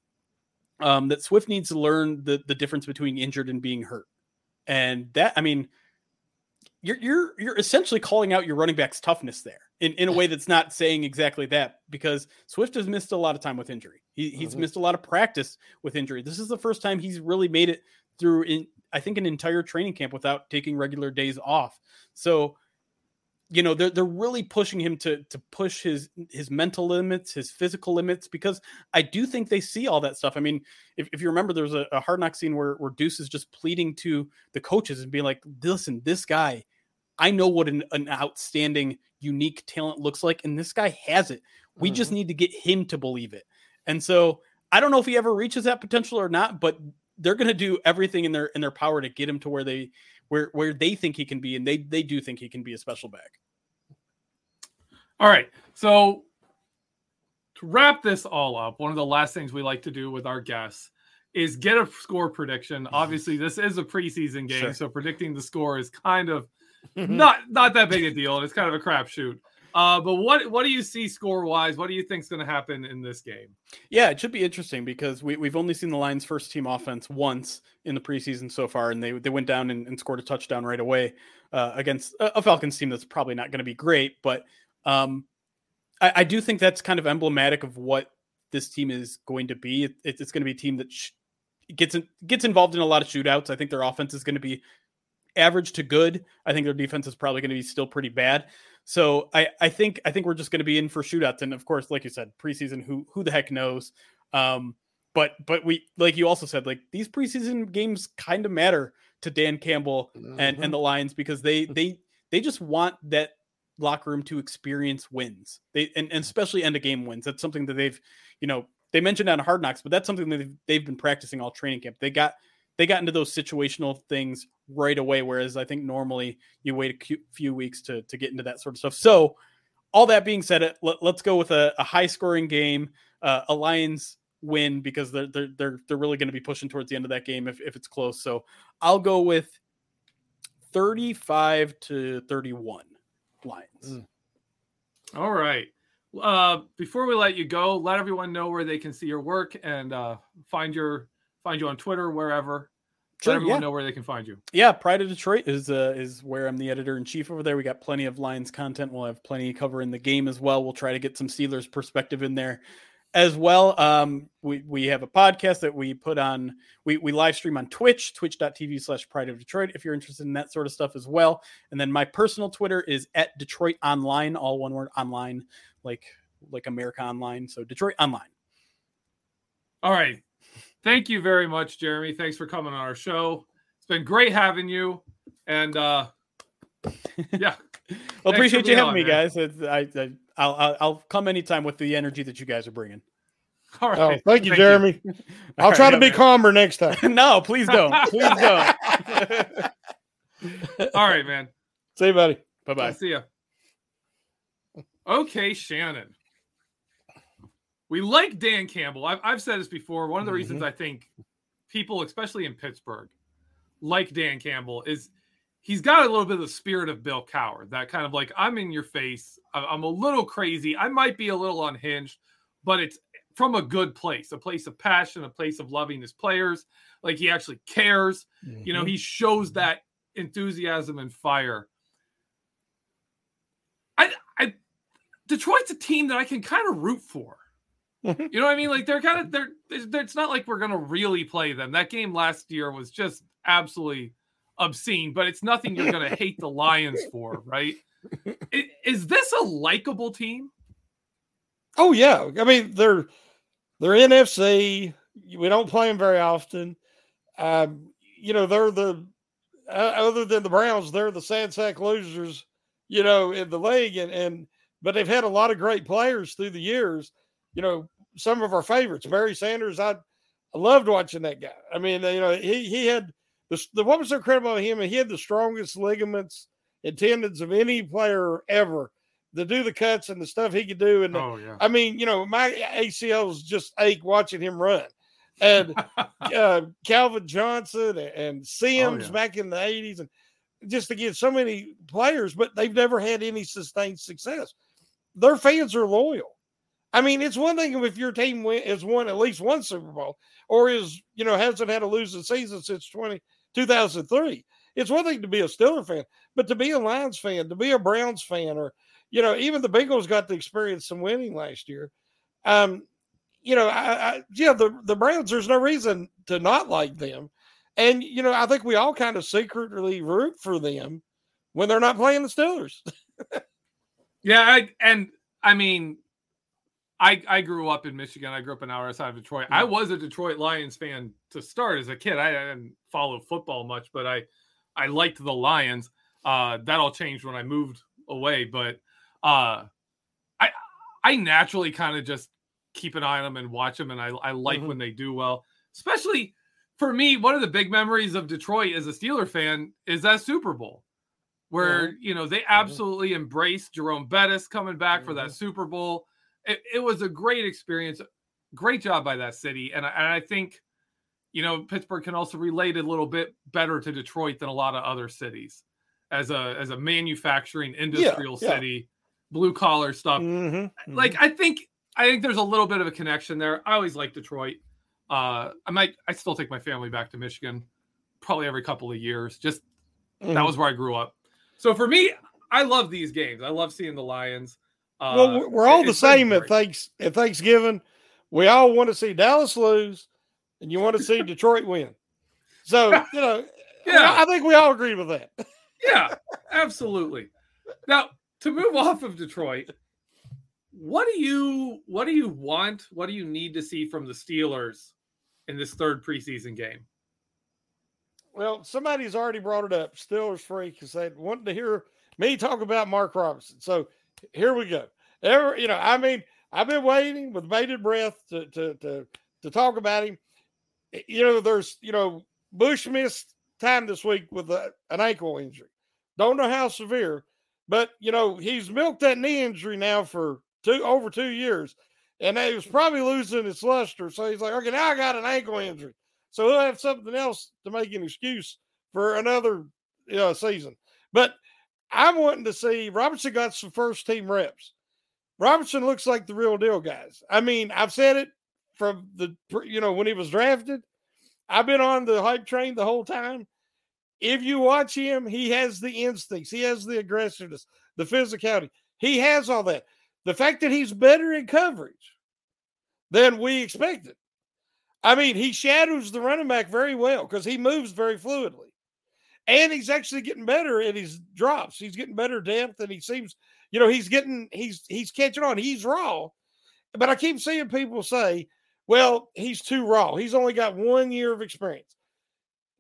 um, that Swift needs to learn the the difference between injured and being hurt. And that, I mean, you're you're you're essentially calling out your running back's toughness there in, in a way that's not saying exactly that because Swift has missed a lot of time with injury. He, he's mm-hmm. missed a lot of practice with injury. This is the first time he's really made it through in I think an entire training camp without taking regular days off. So you know they're they're really pushing him to to push his his mental limits, his physical limits, because I do think they see all that stuff. I mean, if, if you remember, there was a, a hard knock scene where where Deuce is just pleading to the coaches and being like, "Listen, this guy, I know what an, an outstanding, unique talent looks like, and this guy has it. We mm-hmm. just need to get him to believe it." And so I don't know if he ever reaches that potential or not, but they're going to do everything in their in their power to get him to where they where where they think he can be, and they they do think he can be a special back. All right. So to wrap this all up, one of the last things we like to do with our guests is get a score prediction. Mm-hmm. Obviously, this is a preseason game, sure. so predicting the score is kind of. [LAUGHS] not not that big a deal, it's kind of a crapshoot. Uh, but what what do you see score wise? What do you think is going to happen in this game? Yeah, it should be interesting because we we've only seen the Lions' first team offense once in the preseason so far, and they they went down and, and scored a touchdown right away uh, against a, a Falcons team that's probably not going to be great, but um, I, I, do think that's kind of emblematic of what this team is going to be. It, it's going to be a team that sh- gets in, gets involved in a lot of shootouts. I think their offense is going to be average to good. I think their defense is probably going to be still pretty bad. So I, I think I think we're just going to be in for shootouts. And of course, like you said, preseason, who who the heck knows? Um, but but we like you also said, like these preseason games kind of matter to Dan Campbell and mm-hmm. and the Lions because they they they just want that locker room to experience wins. They and, and especially end of game wins. That's something that they've, you know, they mentioned on Hard Knocks, but that's something that they've, they've been practicing all training camp. They got they got into those situational things right away, whereas I think normally you wait a few weeks to to get into that sort of stuff. So, all that being said, let, us go with a, a high scoring game. Uh, a Lions win because they're they're they're, they're really going to be pushing towards the end of that game if, if it's close. So I'll go with 35 to 31 Lions. Mm. All right. Uh, before we let you go, let everyone know where they can see your work and uh, find your find you on Twitter, wherever. Sure, let everyone yeah. know where they can find you. Yeah, Pride of Detroit is uh, is where I'm the editor in chief over there. We got plenty of Lions content. We'll have plenty covering the game as well. We'll try to get some Steelers perspective in there as well. Um, we, we have a podcast that we put on, we, we live stream on Twitch, twitch.tv slash pride of Detroit, if you're interested in that sort of stuff as well. And then my personal Twitter is at Detroit Online, all one word online, like like America Online. So Detroit Online. All right. Thank you very much, Jeremy. Thanks for coming on our show. It's been great having you. And uh [LAUGHS] yeah. well, appreciate you having on, me, man. guys. I, I I'll, I'll, I'll come anytime with the energy that you guys are bringing. All right. Oh, thank you, thank Jeremy. [LAUGHS] You. I'll right, try to be man. calmer next time. [LAUGHS] no, please don't. Please don't. All right, man. See you, buddy. Bye bye. See ya. Okay, Shannon. We like Dan Campbell. I've, I've said this before. One of the mm-hmm. reasons I think people, especially in Pittsburgh, like Dan Campbell is – he's got a little bit of the spirit of Bill Cowher, that kind of like, I'm in your face. I'm a little crazy. I might be a little unhinged, but it's from a good place, a place of passion, a place of loving his players. Like he actually cares. Mm-hmm. You know, he shows mm-hmm. that enthusiasm and fire. I, I, Detroit's a team that I can kind of root for. You know what I mean? Like they're kind of they're. It's not like we're gonna really play them. That game last year was just absolutely obscene, but it's nothing you're to hate the Lions for, right? Is this a likable team? Oh yeah, I mean they're they're NFC. We don't play them very often. Um, you know they're the uh, other than the Browns, they're the sad sack losers. You know in the league, and and but they've had a lot of great players through the years. You know some of our favorites, Barry Sanders. I, I loved watching that guy. I mean, you know he he had the, the what was so incredible about him? He had the strongest ligaments and tendons of any player ever to do the cuts and the stuff he could do. And Oh yeah. I mean, you know, my ACLs just ache watching him run. And [LAUGHS] uh, Calvin Johnson and Sims Oh, yeah. back in the 80s, and just to get so many players, but they've never had any sustained success. Their fans are loyal. I mean, it's one thing if your team has won at least one Super Bowl or is, you know, hasn't had a losing season since 20, 2003. It's one thing to be a Steeler fan, but to be a Lions fan, to be a Browns fan, or, you know, even the Bengals got to experience some winning last year. Um, you know, I, I yeah, the, the Browns, there's no reason to not like them. And, you know, I think we all kind of secretly root for them when they're not playing the Steelers. [LAUGHS] Yeah, I, and I mean, I I grew up in Michigan. I grew up an hour outside of Detroit. I was a Detroit Lions fan to start as a kid. I didn't follow football much, but I I liked the Lions. Uh, that all changed when I moved away, but uh, I I naturally kind of just keep an eye on them and watch them, and I I like Mhm. when they do well. Especially for me, one of the big memories of Detroit as a Steeler fan is that Super Bowl where you know they absolutely embraced Jerome Bettis coming back for that Super Bowl. It, it was a great experience. Great job by that city, and I, and I think you know Pittsburgh can also relate a little bit better to Detroit than a lot of other cities as a as a manufacturing industrial yeah. city, blue collar stuff. Mhm, Like I think I think there's a little bit of a connection there. I always like Detroit. Uh, I might I still take my family back to Michigan, probably every couple of years. Just that Mhm. was where I grew up. So for me, I love these games. I love seeing the Lions. Uh, well, we're- all the same at thanks at Thanksgiving. We all want to see Dallas lose, and you want to see Detroit win. So [LAUGHS] you know, Yeah. I think we all agree with that. [LAUGHS] Yeah, absolutely. Now to move off of Detroit, what do you what do you want? What do you need to see from the Steelers in this third preseason game? Well, somebody's already brought it up. Steelers freak has said wanting to hear me talk about Mark Robinson. So here we go. Ever, you know, I mean, I've been waiting with bated breath to to to to talk about him. Eh, you know, there's you know, Bush missed time this week with a, an ankle injury. Don't know how severe, but you know, he's milked that knee injury now for two over two years, and he was probably losing its luster. So he's like, okay, now I got an ankle injury. So he'll have something else to make an excuse for another you know, season. But I'm wanting to see Robinson got some first team reps. Robinson looks like the real deal, guys. I mean, I've said it from the you know when he was drafted. I've been on the hype train the whole time. If you watch him, he has the instincts, he has the aggressiveness, the physicality. He has all that. The fact that he's better in coverage than we expected. I mean, he shadows the running back very well because he moves very fluidly. And he's actually getting better at his drops. He's getting better depth, and he seems, you know, he's getting he's he's catching on. He's raw. But I keep seeing people say, well, he's too raw. He's only got one year of experience.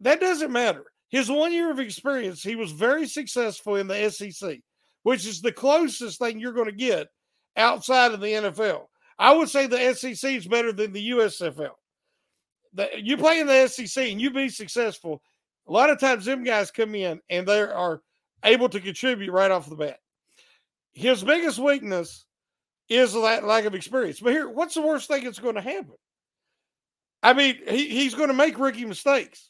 That doesn't matter. His one year of experience, he was very successful in the SEC, which is the closest thing you're going to get outside of the NFL. I would say the SEC is better than the USFL. The, you play in the SEC and you be successful. A lot of times, them guys come in and they are able to contribute right off the bat. His biggest weakness is that lack of experience. But here, what's the worst thing that's going to happen? I mean, he, he's going to make rookie mistakes,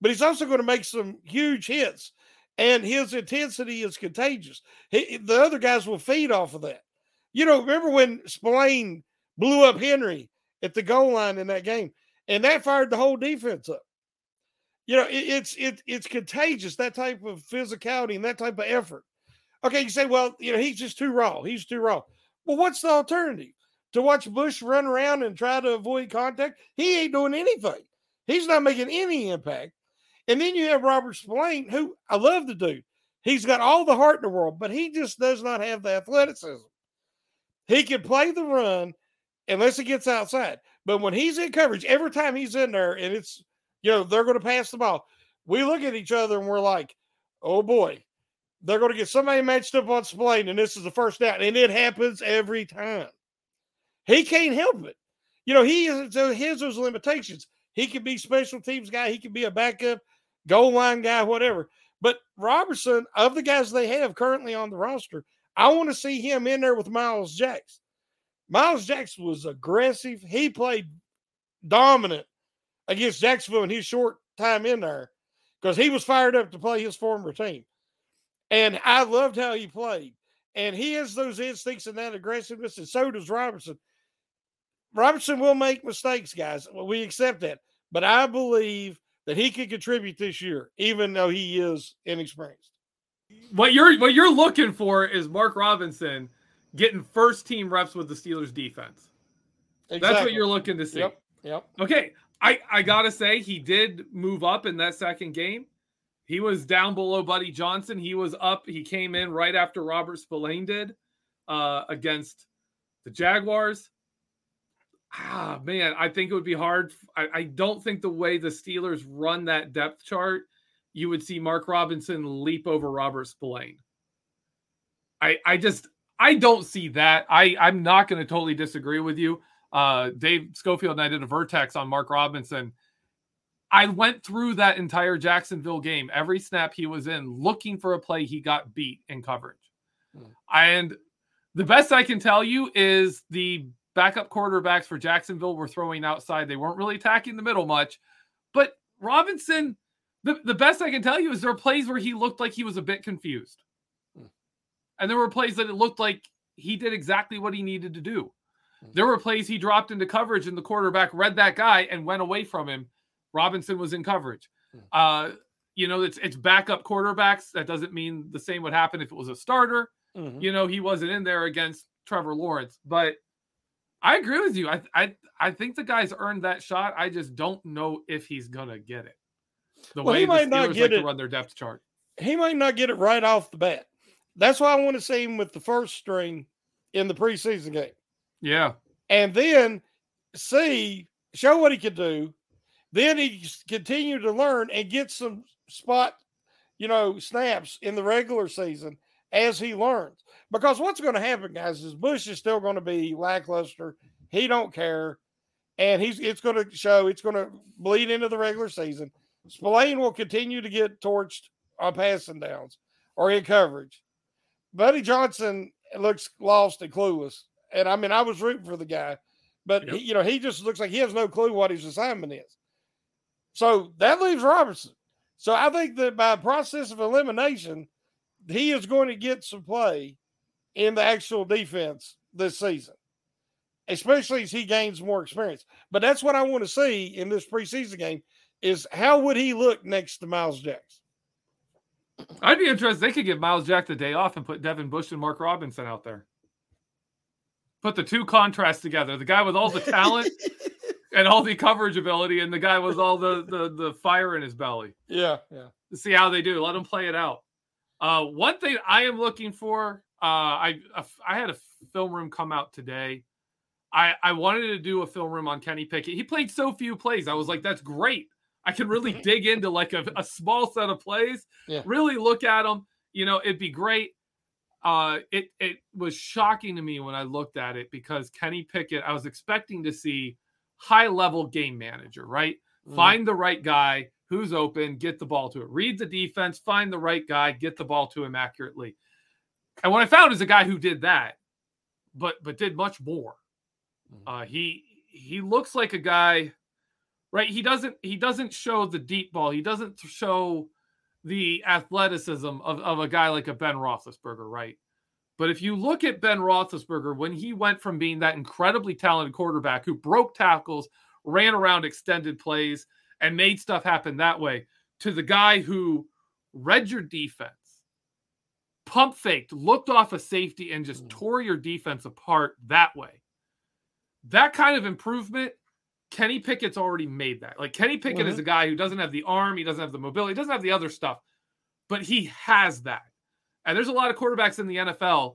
but he's also going to make some huge hits, and his intensity is contagious. He, the other guys will feed off of that. You know, remember when Spillane blew up Henry at the goal line in that game, and that fired the whole defense up. You know, it, it's it, it's contagious that type of physicality and that type of effort. Okay, you say, well, you know, he's just too raw. He's too raw. Well, what's the alternative? To watch Bush run around and try to avoid contact? He ain't doing anything. He's not making any impact. And then you have Robert Spillane, who I love the dude. He's got all the heart in the world, but he just does not have the athleticism. He can play the run unless he gets outside. But when he's in coverage, every time he's in there and it's, you know, they're going to pass the ball, we look at each other and we're like, oh boy, they're going to get somebody matched up on Spillane and this is the first down. And it happens every time. He can't help it. You know, he has those limitations. He could be special teams guy, he could be a backup, goal line guy, whatever. But Robertson, of the guys they have currently on the roster, I want to see him in there with Miles Jackson. Miles Jackson was aggressive. He played dominant against Jacksonville in his short time in there because he was fired up to play his former team. And I loved how he played. And he has those instincts and that aggressiveness, and so does Robinson. Robinson will make mistakes, guys. We accept that. But I believe that he could contribute this year, even though he is inexperienced. What you're what you're looking for is Mark Robinson getting first team reps with the Steelers defense. Exactly. That's what you're looking to see. Yep. Yep. Okay. I, I gotta say he did move up in that second game. He was down below Buddy Johnson. He was up. He came in right after Robert Spillane did uh, against the Jaguars. Ah, man, I think it would be hard. I, I don't think the way the Steelers run that depth chart, you would see Mark Robinson leap over Robert Spillane. I I just I don't see that. I I'm not going to totally disagree with you. Uh, Dave Schofield and I did a vertex on Mark Robinson. I went through that entire Jacksonville game, every snap he was in, looking for a play he got beat in coverage. Hmm. And the best I can tell you is the backup quarterbacks for Jacksonville were throwing outside. They weren't really attacking the middle much. But Robinson, the, the best I can tell you is there are plays where he looked like he was a bit confused. Hmm. And there were plays that it looked like he did exactly what he needed to do. There were plays he dropped into coverage and the quarterback read that guy and went away from him. Robinson was in coverage. Hmm. Uh, you know, it's it's backup quarterbacks. That doesn't mean the same would happen if it was a starter. Mm-hmm. You know, he wasn't in there against Trevor Lawrence, but I agree with you. I I I think the guy's earned that shot. I just don't know if he's gonna get it. The well, way he might the Steelers not get like it. to run their depth chart. He might not get it right off the bat. That's why I want to see him with the first string in the preseason game. Yeah. And then see, show what he can do. Then he continued to learn and get some spot, you know, snaps in the regular season as he learns. Because what's going to happen, guys, is Bush is still going to be lackluster. He don't care, and he's it's going to show. It's going to bleed into the regular season. Spillane will continue to get torched on passing downs or in coverage. Buddy Johnson looks lost and clueless, and I mean I was rooting for the guy, but yep. he, you know he just looks like he has no clue what his assignment is. So that leaves Robertson. So I think that by process of elimination, he is going to get some play in the actual defense this season, especially as he gains more experience. But that's what I want to see in this preseason game is how would he look next to Myles Jacks? I'd be interested. They could give Myles Jack the day off and put Devin Bush and Mark Robinson out there. Put the two contrasts together. The guy with all the talent [LAUGHS] and all the coverage ability, and the guy with all the the, the fire in his belly. Yeah, yeah. To see how they do. Let them play it out. Uh, one thing I am looking for, uh, I I had a film room come out today. I I wanted to do a film room on Kenny Pickett. He played so few plays. I was like, that's great. I can really [LAUGHS] dig into like a, a small set of plays. Yeah. Really look at them. You know, it'd be great. Uh, it it was shocking to me when I looked at it because Kenny Pickett. I was expecting to see high level game manager, right? Mm. Find the right guy, who's open, get the ball to it. Read the defense, find the right guy, get the ball to him accurately. And what I found is a guy who did that, but but did much more. Mm-hmm. Uh, he he looks like a guy, right? He doesn't he doesn't show the deep ball. He doesn't show the athleticism of, of a guy like a Ben Roethlisberger, right? But if you look at Ben Roethlisberger, when he went from being that incredibly talented quarterback who broke tackles, ran around extended plays, and made stuff happen that way to the guy who read your defense, pump faked, looked off a safety, and just mm. tore your defense apart that way. That kind of improvement, Kenny Pickett's already made that. Like Kenny Pickett mm-hmm. is a guy who doesn't have the arm, he doesn't have the mobility, he doesn't have the other stuff, but he has that. And there's a lot of quarterbacks in the NFL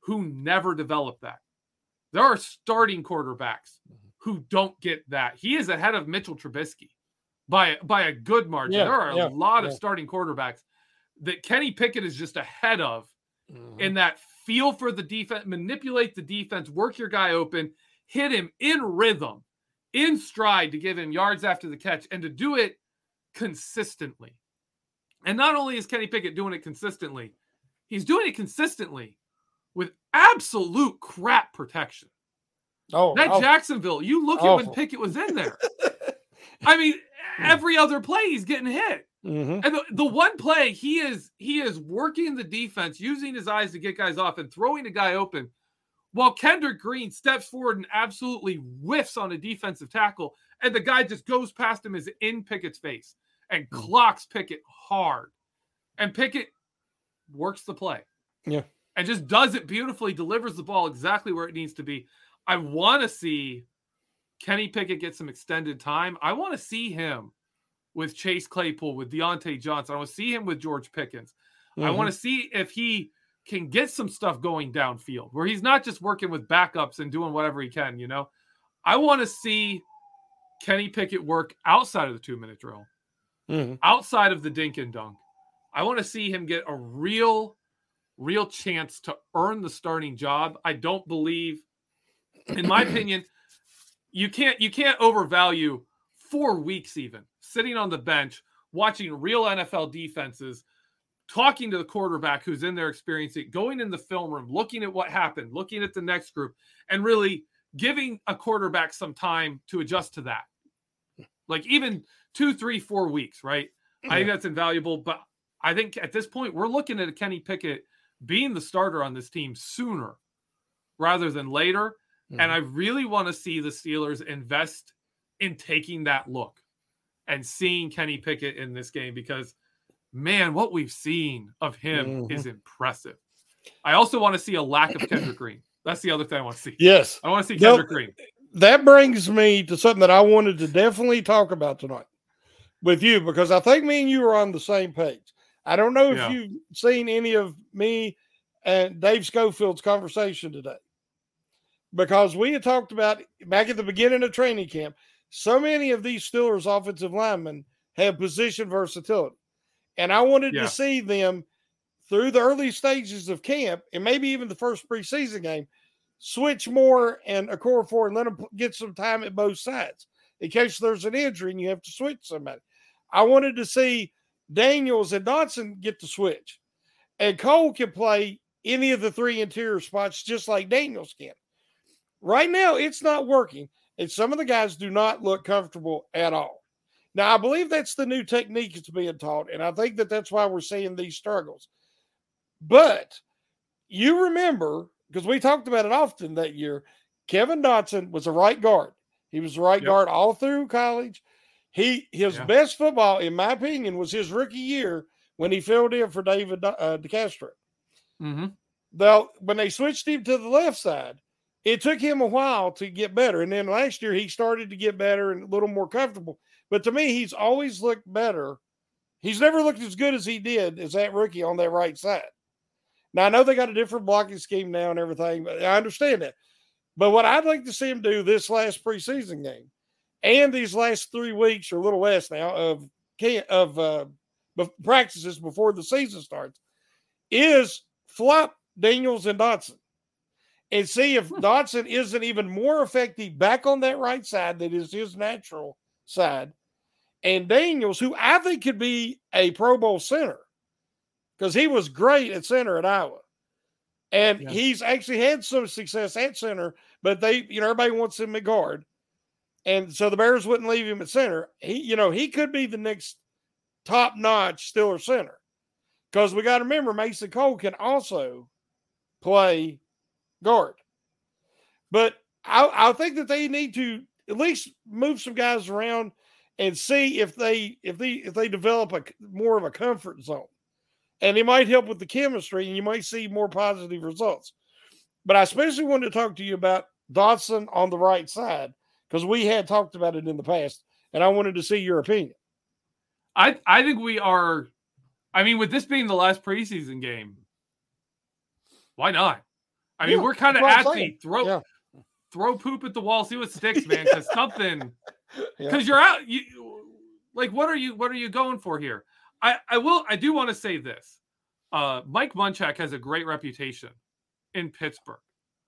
who never develop that. There are starting quarterbacks who don't get that. He is ahead of Mitchell Trubisky by by a good margin. Yeah, there are yeah, a lot of starting quarterbacks that Kenny Pickett is just ahead of Mhm. in that feel for the defense, manipulate the defense, work your guy open, hit him in rhythm, in stride to give him yards after the catch, and to do it consistently. And not only is Kenny Pickett doing it consistently, he's doing it consistently with absolute crap protection. Oh, That oh, Jacksonville, you look at when Pickett was in there. [LAUGHS] I mean, every other play he's getting hit. mhm. And the, the one play he is he is working the defense, using his eyes to get guys off and throwing a guy open, while Kendrick Green steps forward and absolutely whiffs on a defensive tackle, and the guy just goes past him is in Pickett's face and Hmm. clocks Pickett hard. And Pickett works the play. Yeah. And just does it beautifully, delivers the ball exactly where it needs to be. I want to see Kenny Pickett get some extended time. I want to see him with Chase Claypool, with Diontae Johnson. I want to see him with George Pickens. I Mhm. want to see if he can get some stuff going downfield where he's not just working with backups and doing whatever he can, you know. I want to see Kenny Pickett work outside of the two minute drill, Mhm. outside of the dink and dunk. I want to see him get a real, real chance to earn the starting job. I don't believe, in my [CLEARS THROAT] opinion, you can't you can't overvalue four weeks even sitting on the bench watching real NFL defenses, talking to the quarterback who's in there experiencing, going in the film room, looking at what happened, looking at the next group, and really giving a quarterback some time to adjust to that. Like even two, three, four weeks, right? I think that's invaluable. But I think at this point, we're looking at a Kenny Pickett being the starter on this team sooner rather than later. And mm-hmm. I really want to see the Steelers invest in taking that look and seeing Kenny Pickett in this game because, man, what we've seen of him Mhm. is impressive. I also want to see a lack of Kendrick [CLEARS THROAT] Green. That's the other thing I want to see. Yes. I want to see Kendrick Green. that brings me to something that I wanted to definitely talk about tonight with you because I think me and you are on the same page. I don't know if Yeah. you've seen any of me and Dave Schofield's conversation today because we had talked about back at the beginning of training camp. So many of these Steelers offensive linemen have position versatility, and I wanted Yeah. to see them through the early stages of camp and maybe even the first preseason game switch more and a core four and let them get some time at both sides in case there's an injury and you have to switch somebody. I wanted to see Daniels and Dotson get the switch, and Cole can play any of the three interior spots just like Daniels can. Right now, it's not working, and some of the guys do not look comfortable at all. Now, I believe that's the new technique that's being taught, and I think that that's why we're seeing these struggles. But you remember, because we talked about it often that year, Kevin Dotson was a right guard. He was the right Yep. guard all through college. He his Yeah. best football, in my opinion, was his rookie year when he filled in for David uh, DeCastro. Mm-hmm. Though when they switched him to the left side, it took him a while to get better. And then last year he started to get better and a little more comfortable. But to me, he's always looked better. He's never looked as good as he did as that rookie on that right side. Now I know they got a different blocking scheme now and everything, but I understand that. But what I'd like to see him do this last preseason game and these last three weeks or a little less now of of uh, practices before the season starts is flop Daniels and Dotson and see if [LAUGHS] Dotson isn't even more effective back on that right side that is his natural side. And Daniels, who I think could be a Pro Bowl center because he was great at center at Iowa. And Yeah. he's actually had some success at center, but they, you know, everybody wants him at guard. And so the Bears wouldn't leave him at center. He, you know, he could be the next top notch Steeler center because we got to remember Mason Cole can also play guard. But I, I think that they need to at least move some guys around and see if they if they if they develop a more of a comfort zone, and it might help with the chemistry, and you might see more positive results. But I especially wanted to talk to you about Dotson on the right side because we had talked about it in the past, and I wanted to see your opinion. I I think we are. I mean, with this being the last preseason game, why not? I mean, Yeah, we're kind of at the throat. Yeah. throw poop at the wall, see what sticks, man. Because something. [LAUGHS] [LAUGHS] because you're out. You like, what are you? What are you going for here? I I will. I do want to say this. Uh, Mike Munchak has a great reputation in Pittsburgh,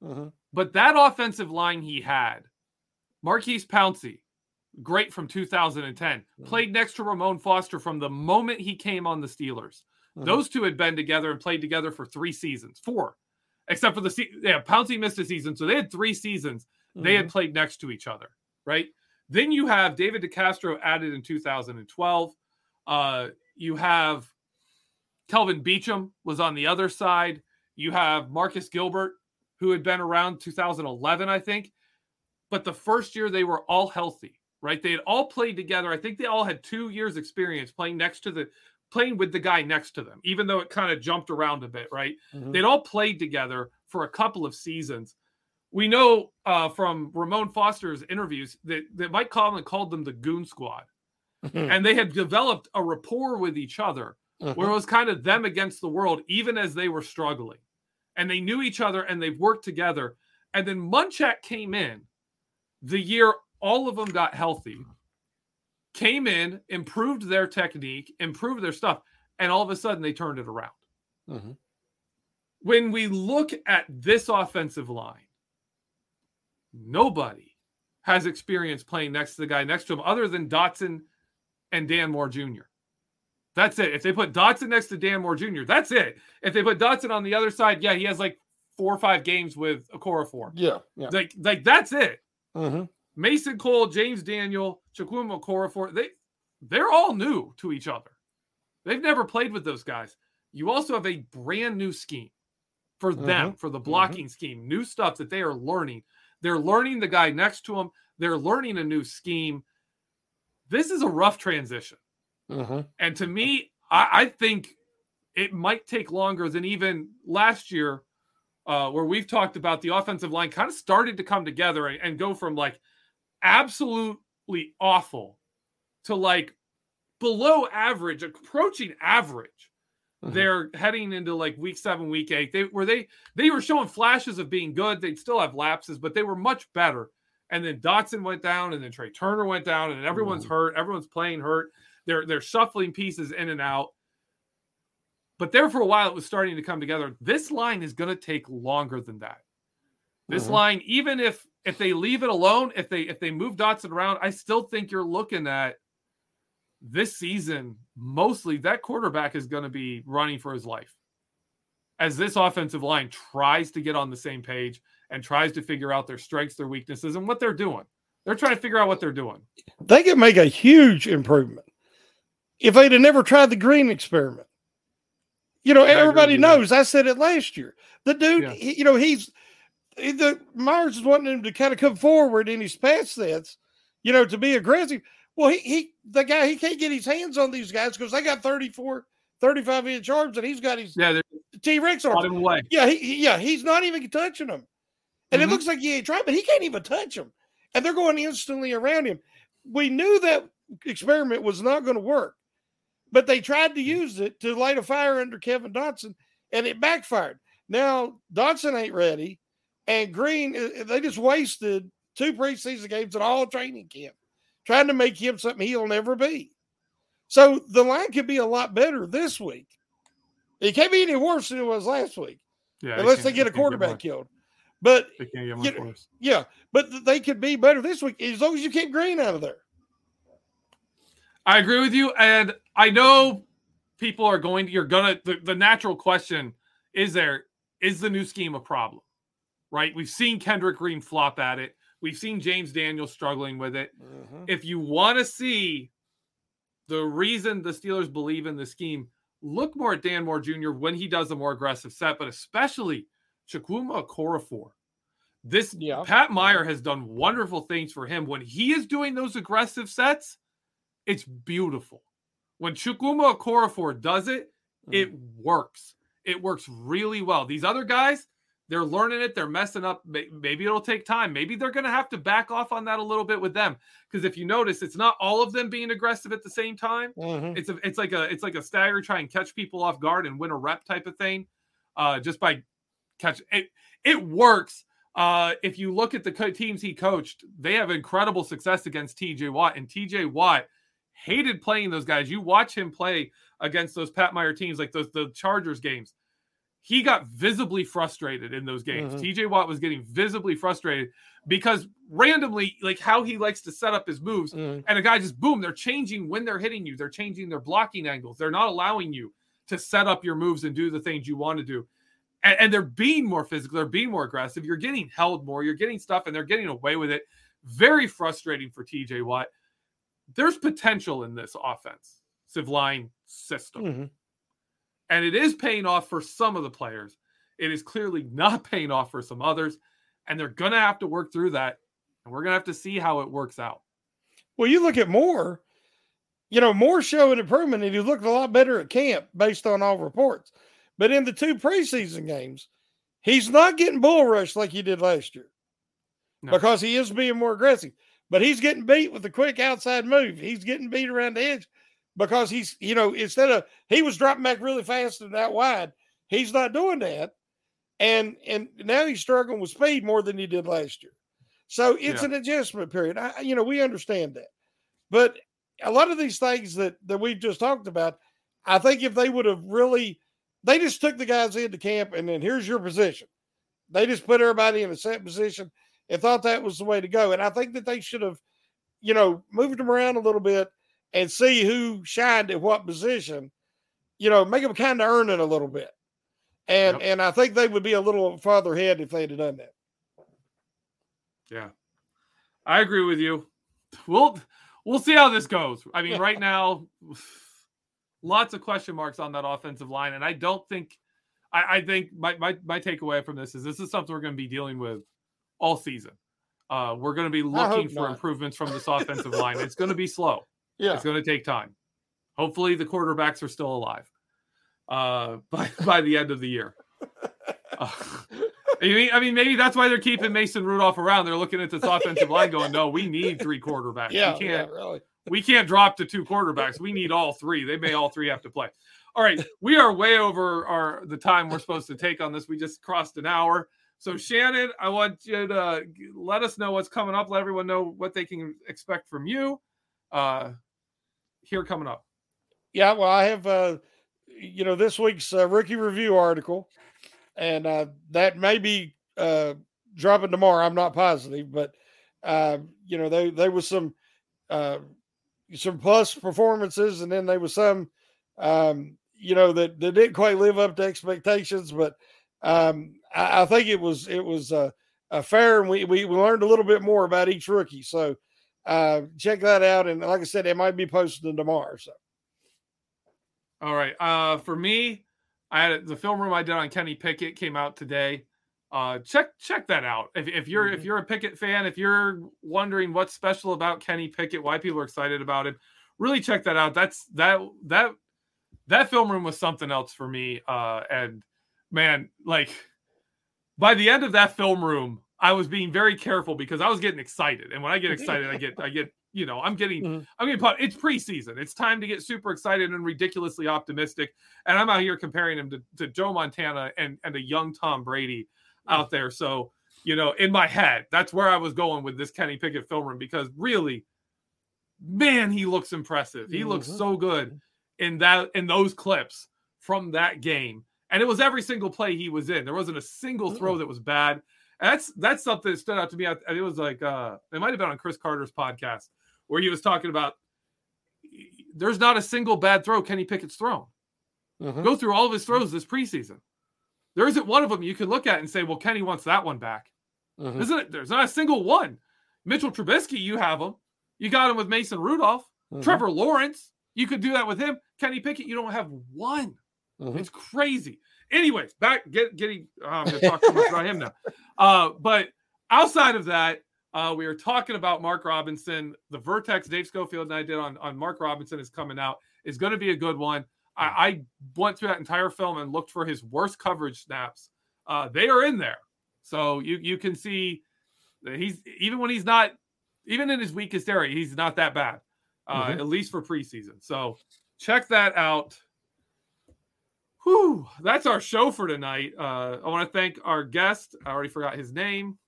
Mhm. but that offensive line he had, Maurkice Pouncey, great from 2010, Mm-hmm. played next to Ramon Foster from the moment he came on the Steelers. Mhm. Those two had been together and played together for three seasons, four, except for the se- yeah. Pouncey missed a season, so they had three seasons. They had played next to each other, right? Then you have David DeCastro added in 2012. Uh, you have Kelvin Beachum was on the other side. You have Marcus Gilbert, who had been around 2011, I think. But the first year they were all healthy, right? They had all played together. I think they all had two years experience playing next to the playing with the guy next to them, even though it kind of jumped around a bit, right? Mhm. They'd all played together for a couple of seasons. We know uh, from Ramon Foster's interviews that, that Mike Conlon called them the Goon Squad, Mhm. and they had developed a rapport with each other where it was kind of them against the world, even as they were struggling. And they knew each other and they've worked together. And then Munchak came in the year all of them got healthy, came in, improved their technique, improved their stuff, and all of a sudden they turned it around. Mhm. When we look at this offensive line, nobody has experience playing next to the guy next to him other than Dotson and Dan Moore Jr. That's it. If they put Dotson next to Dan Moore Jr., that's it. If they put Dotson on the other side, yeah, he has like four or five games with Okorafor. Yeah. Yeah. Like, like that's it. Mhm. Mason Cole, James Daniel, Chukwuma Okorafor, they they're all new to each other. They've never played with those guys. You also have a brand new scheme for them, for the blocking scheme, new stuff that they are learning. They're learning the guy next to them. They're learning a new scheme. This is a rough transition. Mhm. And to me, I, I think it might take longer than even last year, uh, where we've talked about the offensive line kind of started to come together and, and go from like absolutely awful to like below average, approaching average. Mhm. They're heading into like week seven, week eight. They were they they were showing flashes of being good. They'd still have lapses, but they were much better. And then Dotson went down, and then Trai Turner went down, and everyone's hurt. Everyone's playing hurt. They're they're shuffling pieces in and out. But there for a while, it was starting to come together. This line is going to take longer than that. This Mhm. line, even if if they leave it alone, if they if they move Dotson around, I still think you're looking at this season. Mostly, that quarterback is going to be running for his life as this offensive line tries to get on the same page and tries to figure out their strengths, their weaknesses, and what they're doing. They're trying to figure out what they're doing. They could make a huge improvement if they'd have never tried the green experiment. You know, everybody there. knows. I said it last year. The dude, Yeah. he- you know, he's he- the Myers is wanting him to kind of come forward in his pass sets, you know, to be aggressive. Well, he, he the guy he can't get his hands on these guys because they got 34, 35 inch arms and he's got his Yeah, T Rex arms. the. Yeah, he, yeah, he's not even touching them. And Mhm. it looks like he ain't trying, but he can't even touch them. And they're going instantly around him. We knew that experiment was not going to work, but they tried to use it to light a fire under Kevin Dotson, and it backfired. Now Dotson ain't ready, and Green uh, they just wasted two preseason games and all training camp trying to make him something he'll never be. So the line could be a lot better this week. It can't be any worse than it was last week, Yeah, unless they get a quarterback more- killed. But can't get you much worse. yeah, but they could be better this week as long as you keep Green out of there. I agree with you, and I know people are going to. You're gonna. The, the natural question is: There is the new scheme a problem? Right? We've seen Kendrick Green flop at it. We've seen James Daniels struggling with it. Mm-hmm. If you want to see the reason the Steelers believe in the scheme, look more at Dan Moore Jr. when he does a more aggressive set, but especially Chukwuma Okorafor. This Yeah. Pat Meyer has done wonderful things for him when he is doing those aggressive sets. It's beautiful. When Chukwuma Okorafor does it, it mm. works. It works really well. These other guys, they're learning it. They're messing up. Maybe it'll take time. Maybe they're going to have to back off on that a little bit with them. Because if you notice, it's not all of them being aggressive at the same time. Mhm. It's a, it's like a, it's like a stagger try and catch people off guard and win a rep type of thing, uh, just by catch it. It works. Uh, if you look at the co- teams he coached, they have incredible success against TJ Watt, and TJ Watt hated playing those guys. You watch him play against those Pat Meyer teams, like those the Chargers games. He got visibly frustrated in those games. Mhm. TJ Watt was getting visibly frustrated because randomly, like how he likes to set up his moves, Mhm. and a guy just boom, they're changing when they're hitting you. They're changing their blocking angles. They're not allowing you to set up your moves and do the things you want to do. And, and they're being more physical. They're being more aggressive. You're getting held more. You're getting stuff, and they're getting away with it. Very frustrating for TJ Watt. There's potential in this offensive line system, Mhm. And it is paying off for some of the players. It is clearly not [LAUGHS] paying off for some others, and they're going to have to work through that. And we're going to have to see how it works out. Well, you look at Moore, you know, Moore showing improvement and he looked a lot better at camp based on all reports. But in the two preseason games, he's not getting bull rushed like he did last year No. because he is being more aggressive. But he's getting beat with a quick outside move. He's getting beat around the edge because he's, you know, instead of he was dropping back really fast and that wide, he's not doing that. And and now he's struggling with speed more than he did last year. So it's Yeah. an adjustment period. I, you know, we understand that. But a lot of these things that that we've just talked about, I think if they would have really, they just took the guys into camp and then here's your position. They just put everybody in a set position and thought that was the way to go. And I think that they should have, you know, moved them around a little bit and see who shined at what position. You know, make them kind of earn it a little bit. And Yep. and I think they would be a little farther ahead if they'd have done that. Yeah. I agree with you. We'll we'll see how this goes. I mean, right [LAUGHS] now, lots of question marks on that offensive line. And I don't think I, I think my, my my takeaway from this is this is something we're going to be dealing with all season. Uh, we're going to be looking for not. improvements from this [LAUGHS] offensive line. It's going to be slow. Yeah. It's going to take time. Hopefully, the quarterbacks are still alive uh, [LAUGHS] by by the end of the year. [LAUGHS] Uh, [LAUGHS] I mean, I mean, maybe that's why they're keeping Mason Rudolph around. They're looking at this offensive line, going, "No, we need three quarterbacks. Yeah, we can't, really. we can't drop to two quarterbacks. We need all three. They may all three have to play." All right, we are way over our the time we're supposed to take on this. We just crossed an hour. So Shannon, I want you to let us know what's coming up. Let everyone know what they can expect from you. Uh, here coming up. Yeah, well, I have uh you know this week's uh, rookie review article, and uh, that may be uh, dropping tomorrow. I'm not positive, but uh, you know they there was some uh, some plus performances, and then there was some um, you know that, that didn't quite live up to expectations. But um, I, I think it was it was uh, fair, and we we learned a little bit more about each rookie. So uh, check that out, and like I said, it might be posted tomorrow. So. All right. Uh, for me, I had the film room I did on Kenny Pickett came out today. Uh, check check that out. If, if you're if you're a Pickett fan, if you're wondering what's special about Kenny Pickett, why people are excited about him, really check that out. That's that that that film room was something else for me. Uh, and man, like by the end of that film room, I was being very careful because I was getting excited. And when I get excited, I get I get you know I'm getting Mhm. I'm getting pumped. It's preseason. It's time to get super excited and ridiculously optimistic. And I'm out here comparing him to, to Joe Montana and and a young Tom Brady out there. So you know, in my head, that's where I was going with this Kenny Pickett film room because really, man, he looks impressive. He looks Mhm. so good in that in those clips from that game. And it was every single play he was in. There wasn't a single throw that was bad. That's that's something that stood out to me. I- It was like uh it might have been on Chris Carter's podcast where he was talking about there's not a single bad throw Kenny Pickett's thrown. Mhm. Go through all of his throws this preseason. There isn't one of them you can look at and say, well, Kenny wants that one back. Mhm. Isn't it? There's not a single one. Mitchell Trubisky, you have him. You got him with Mason Rudolph. Mhm. Trevor Lawrence, you could do that with him. Kenny Pickett, you don't have one. Mhm. It's crazy. Anyways, back get getting. Going to talk too much about him now. Uh, but outside of that, uh, we were talking about Mark Robinson. The Vertex Dave Schofield and I did on on Mark Robinson is coming out. is going to be a good one. I, I went through that entire film and looked for his worst coverage snaps. Uh, they are in there, so you you can see that he's even when he's not even in his weakest area, he's not that bad. Uh, Mhm. At least for preseason. So check that out. Whew, that's our show for tonight. Uh, I want to thank our guest. I already forgot his name.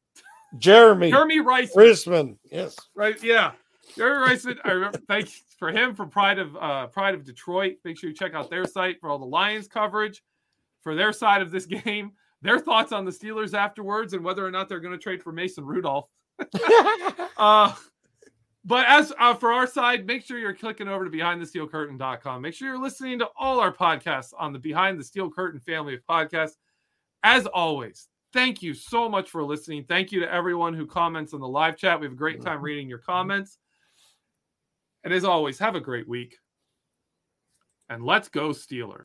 Jeremy. Jeremy Rice. Reisman. Yes. Right. Yeah. Jeremy Rice. I remember. Thanks for him for Pride of uh, Pride of Detroit. Make sure you check out their site for all the Lions coverage for their side of this [LAUGHS] game. Their thoughts on the Steelers afterwards and whether or not they're going to trade for Mason Rudolph. [LAUGHS] uh, but as uh, for our side, make sure you're clicking over to behindthesteelcurtain.com. Make sure you're listening to all our podcasts on the Behind the Steel Curtain family of podcasts. As always, thank you so much for listening. Thank you to everyone who comments on the live chat. We have a great time reading your comments. And as always, have a great week. And let's go, Steeler.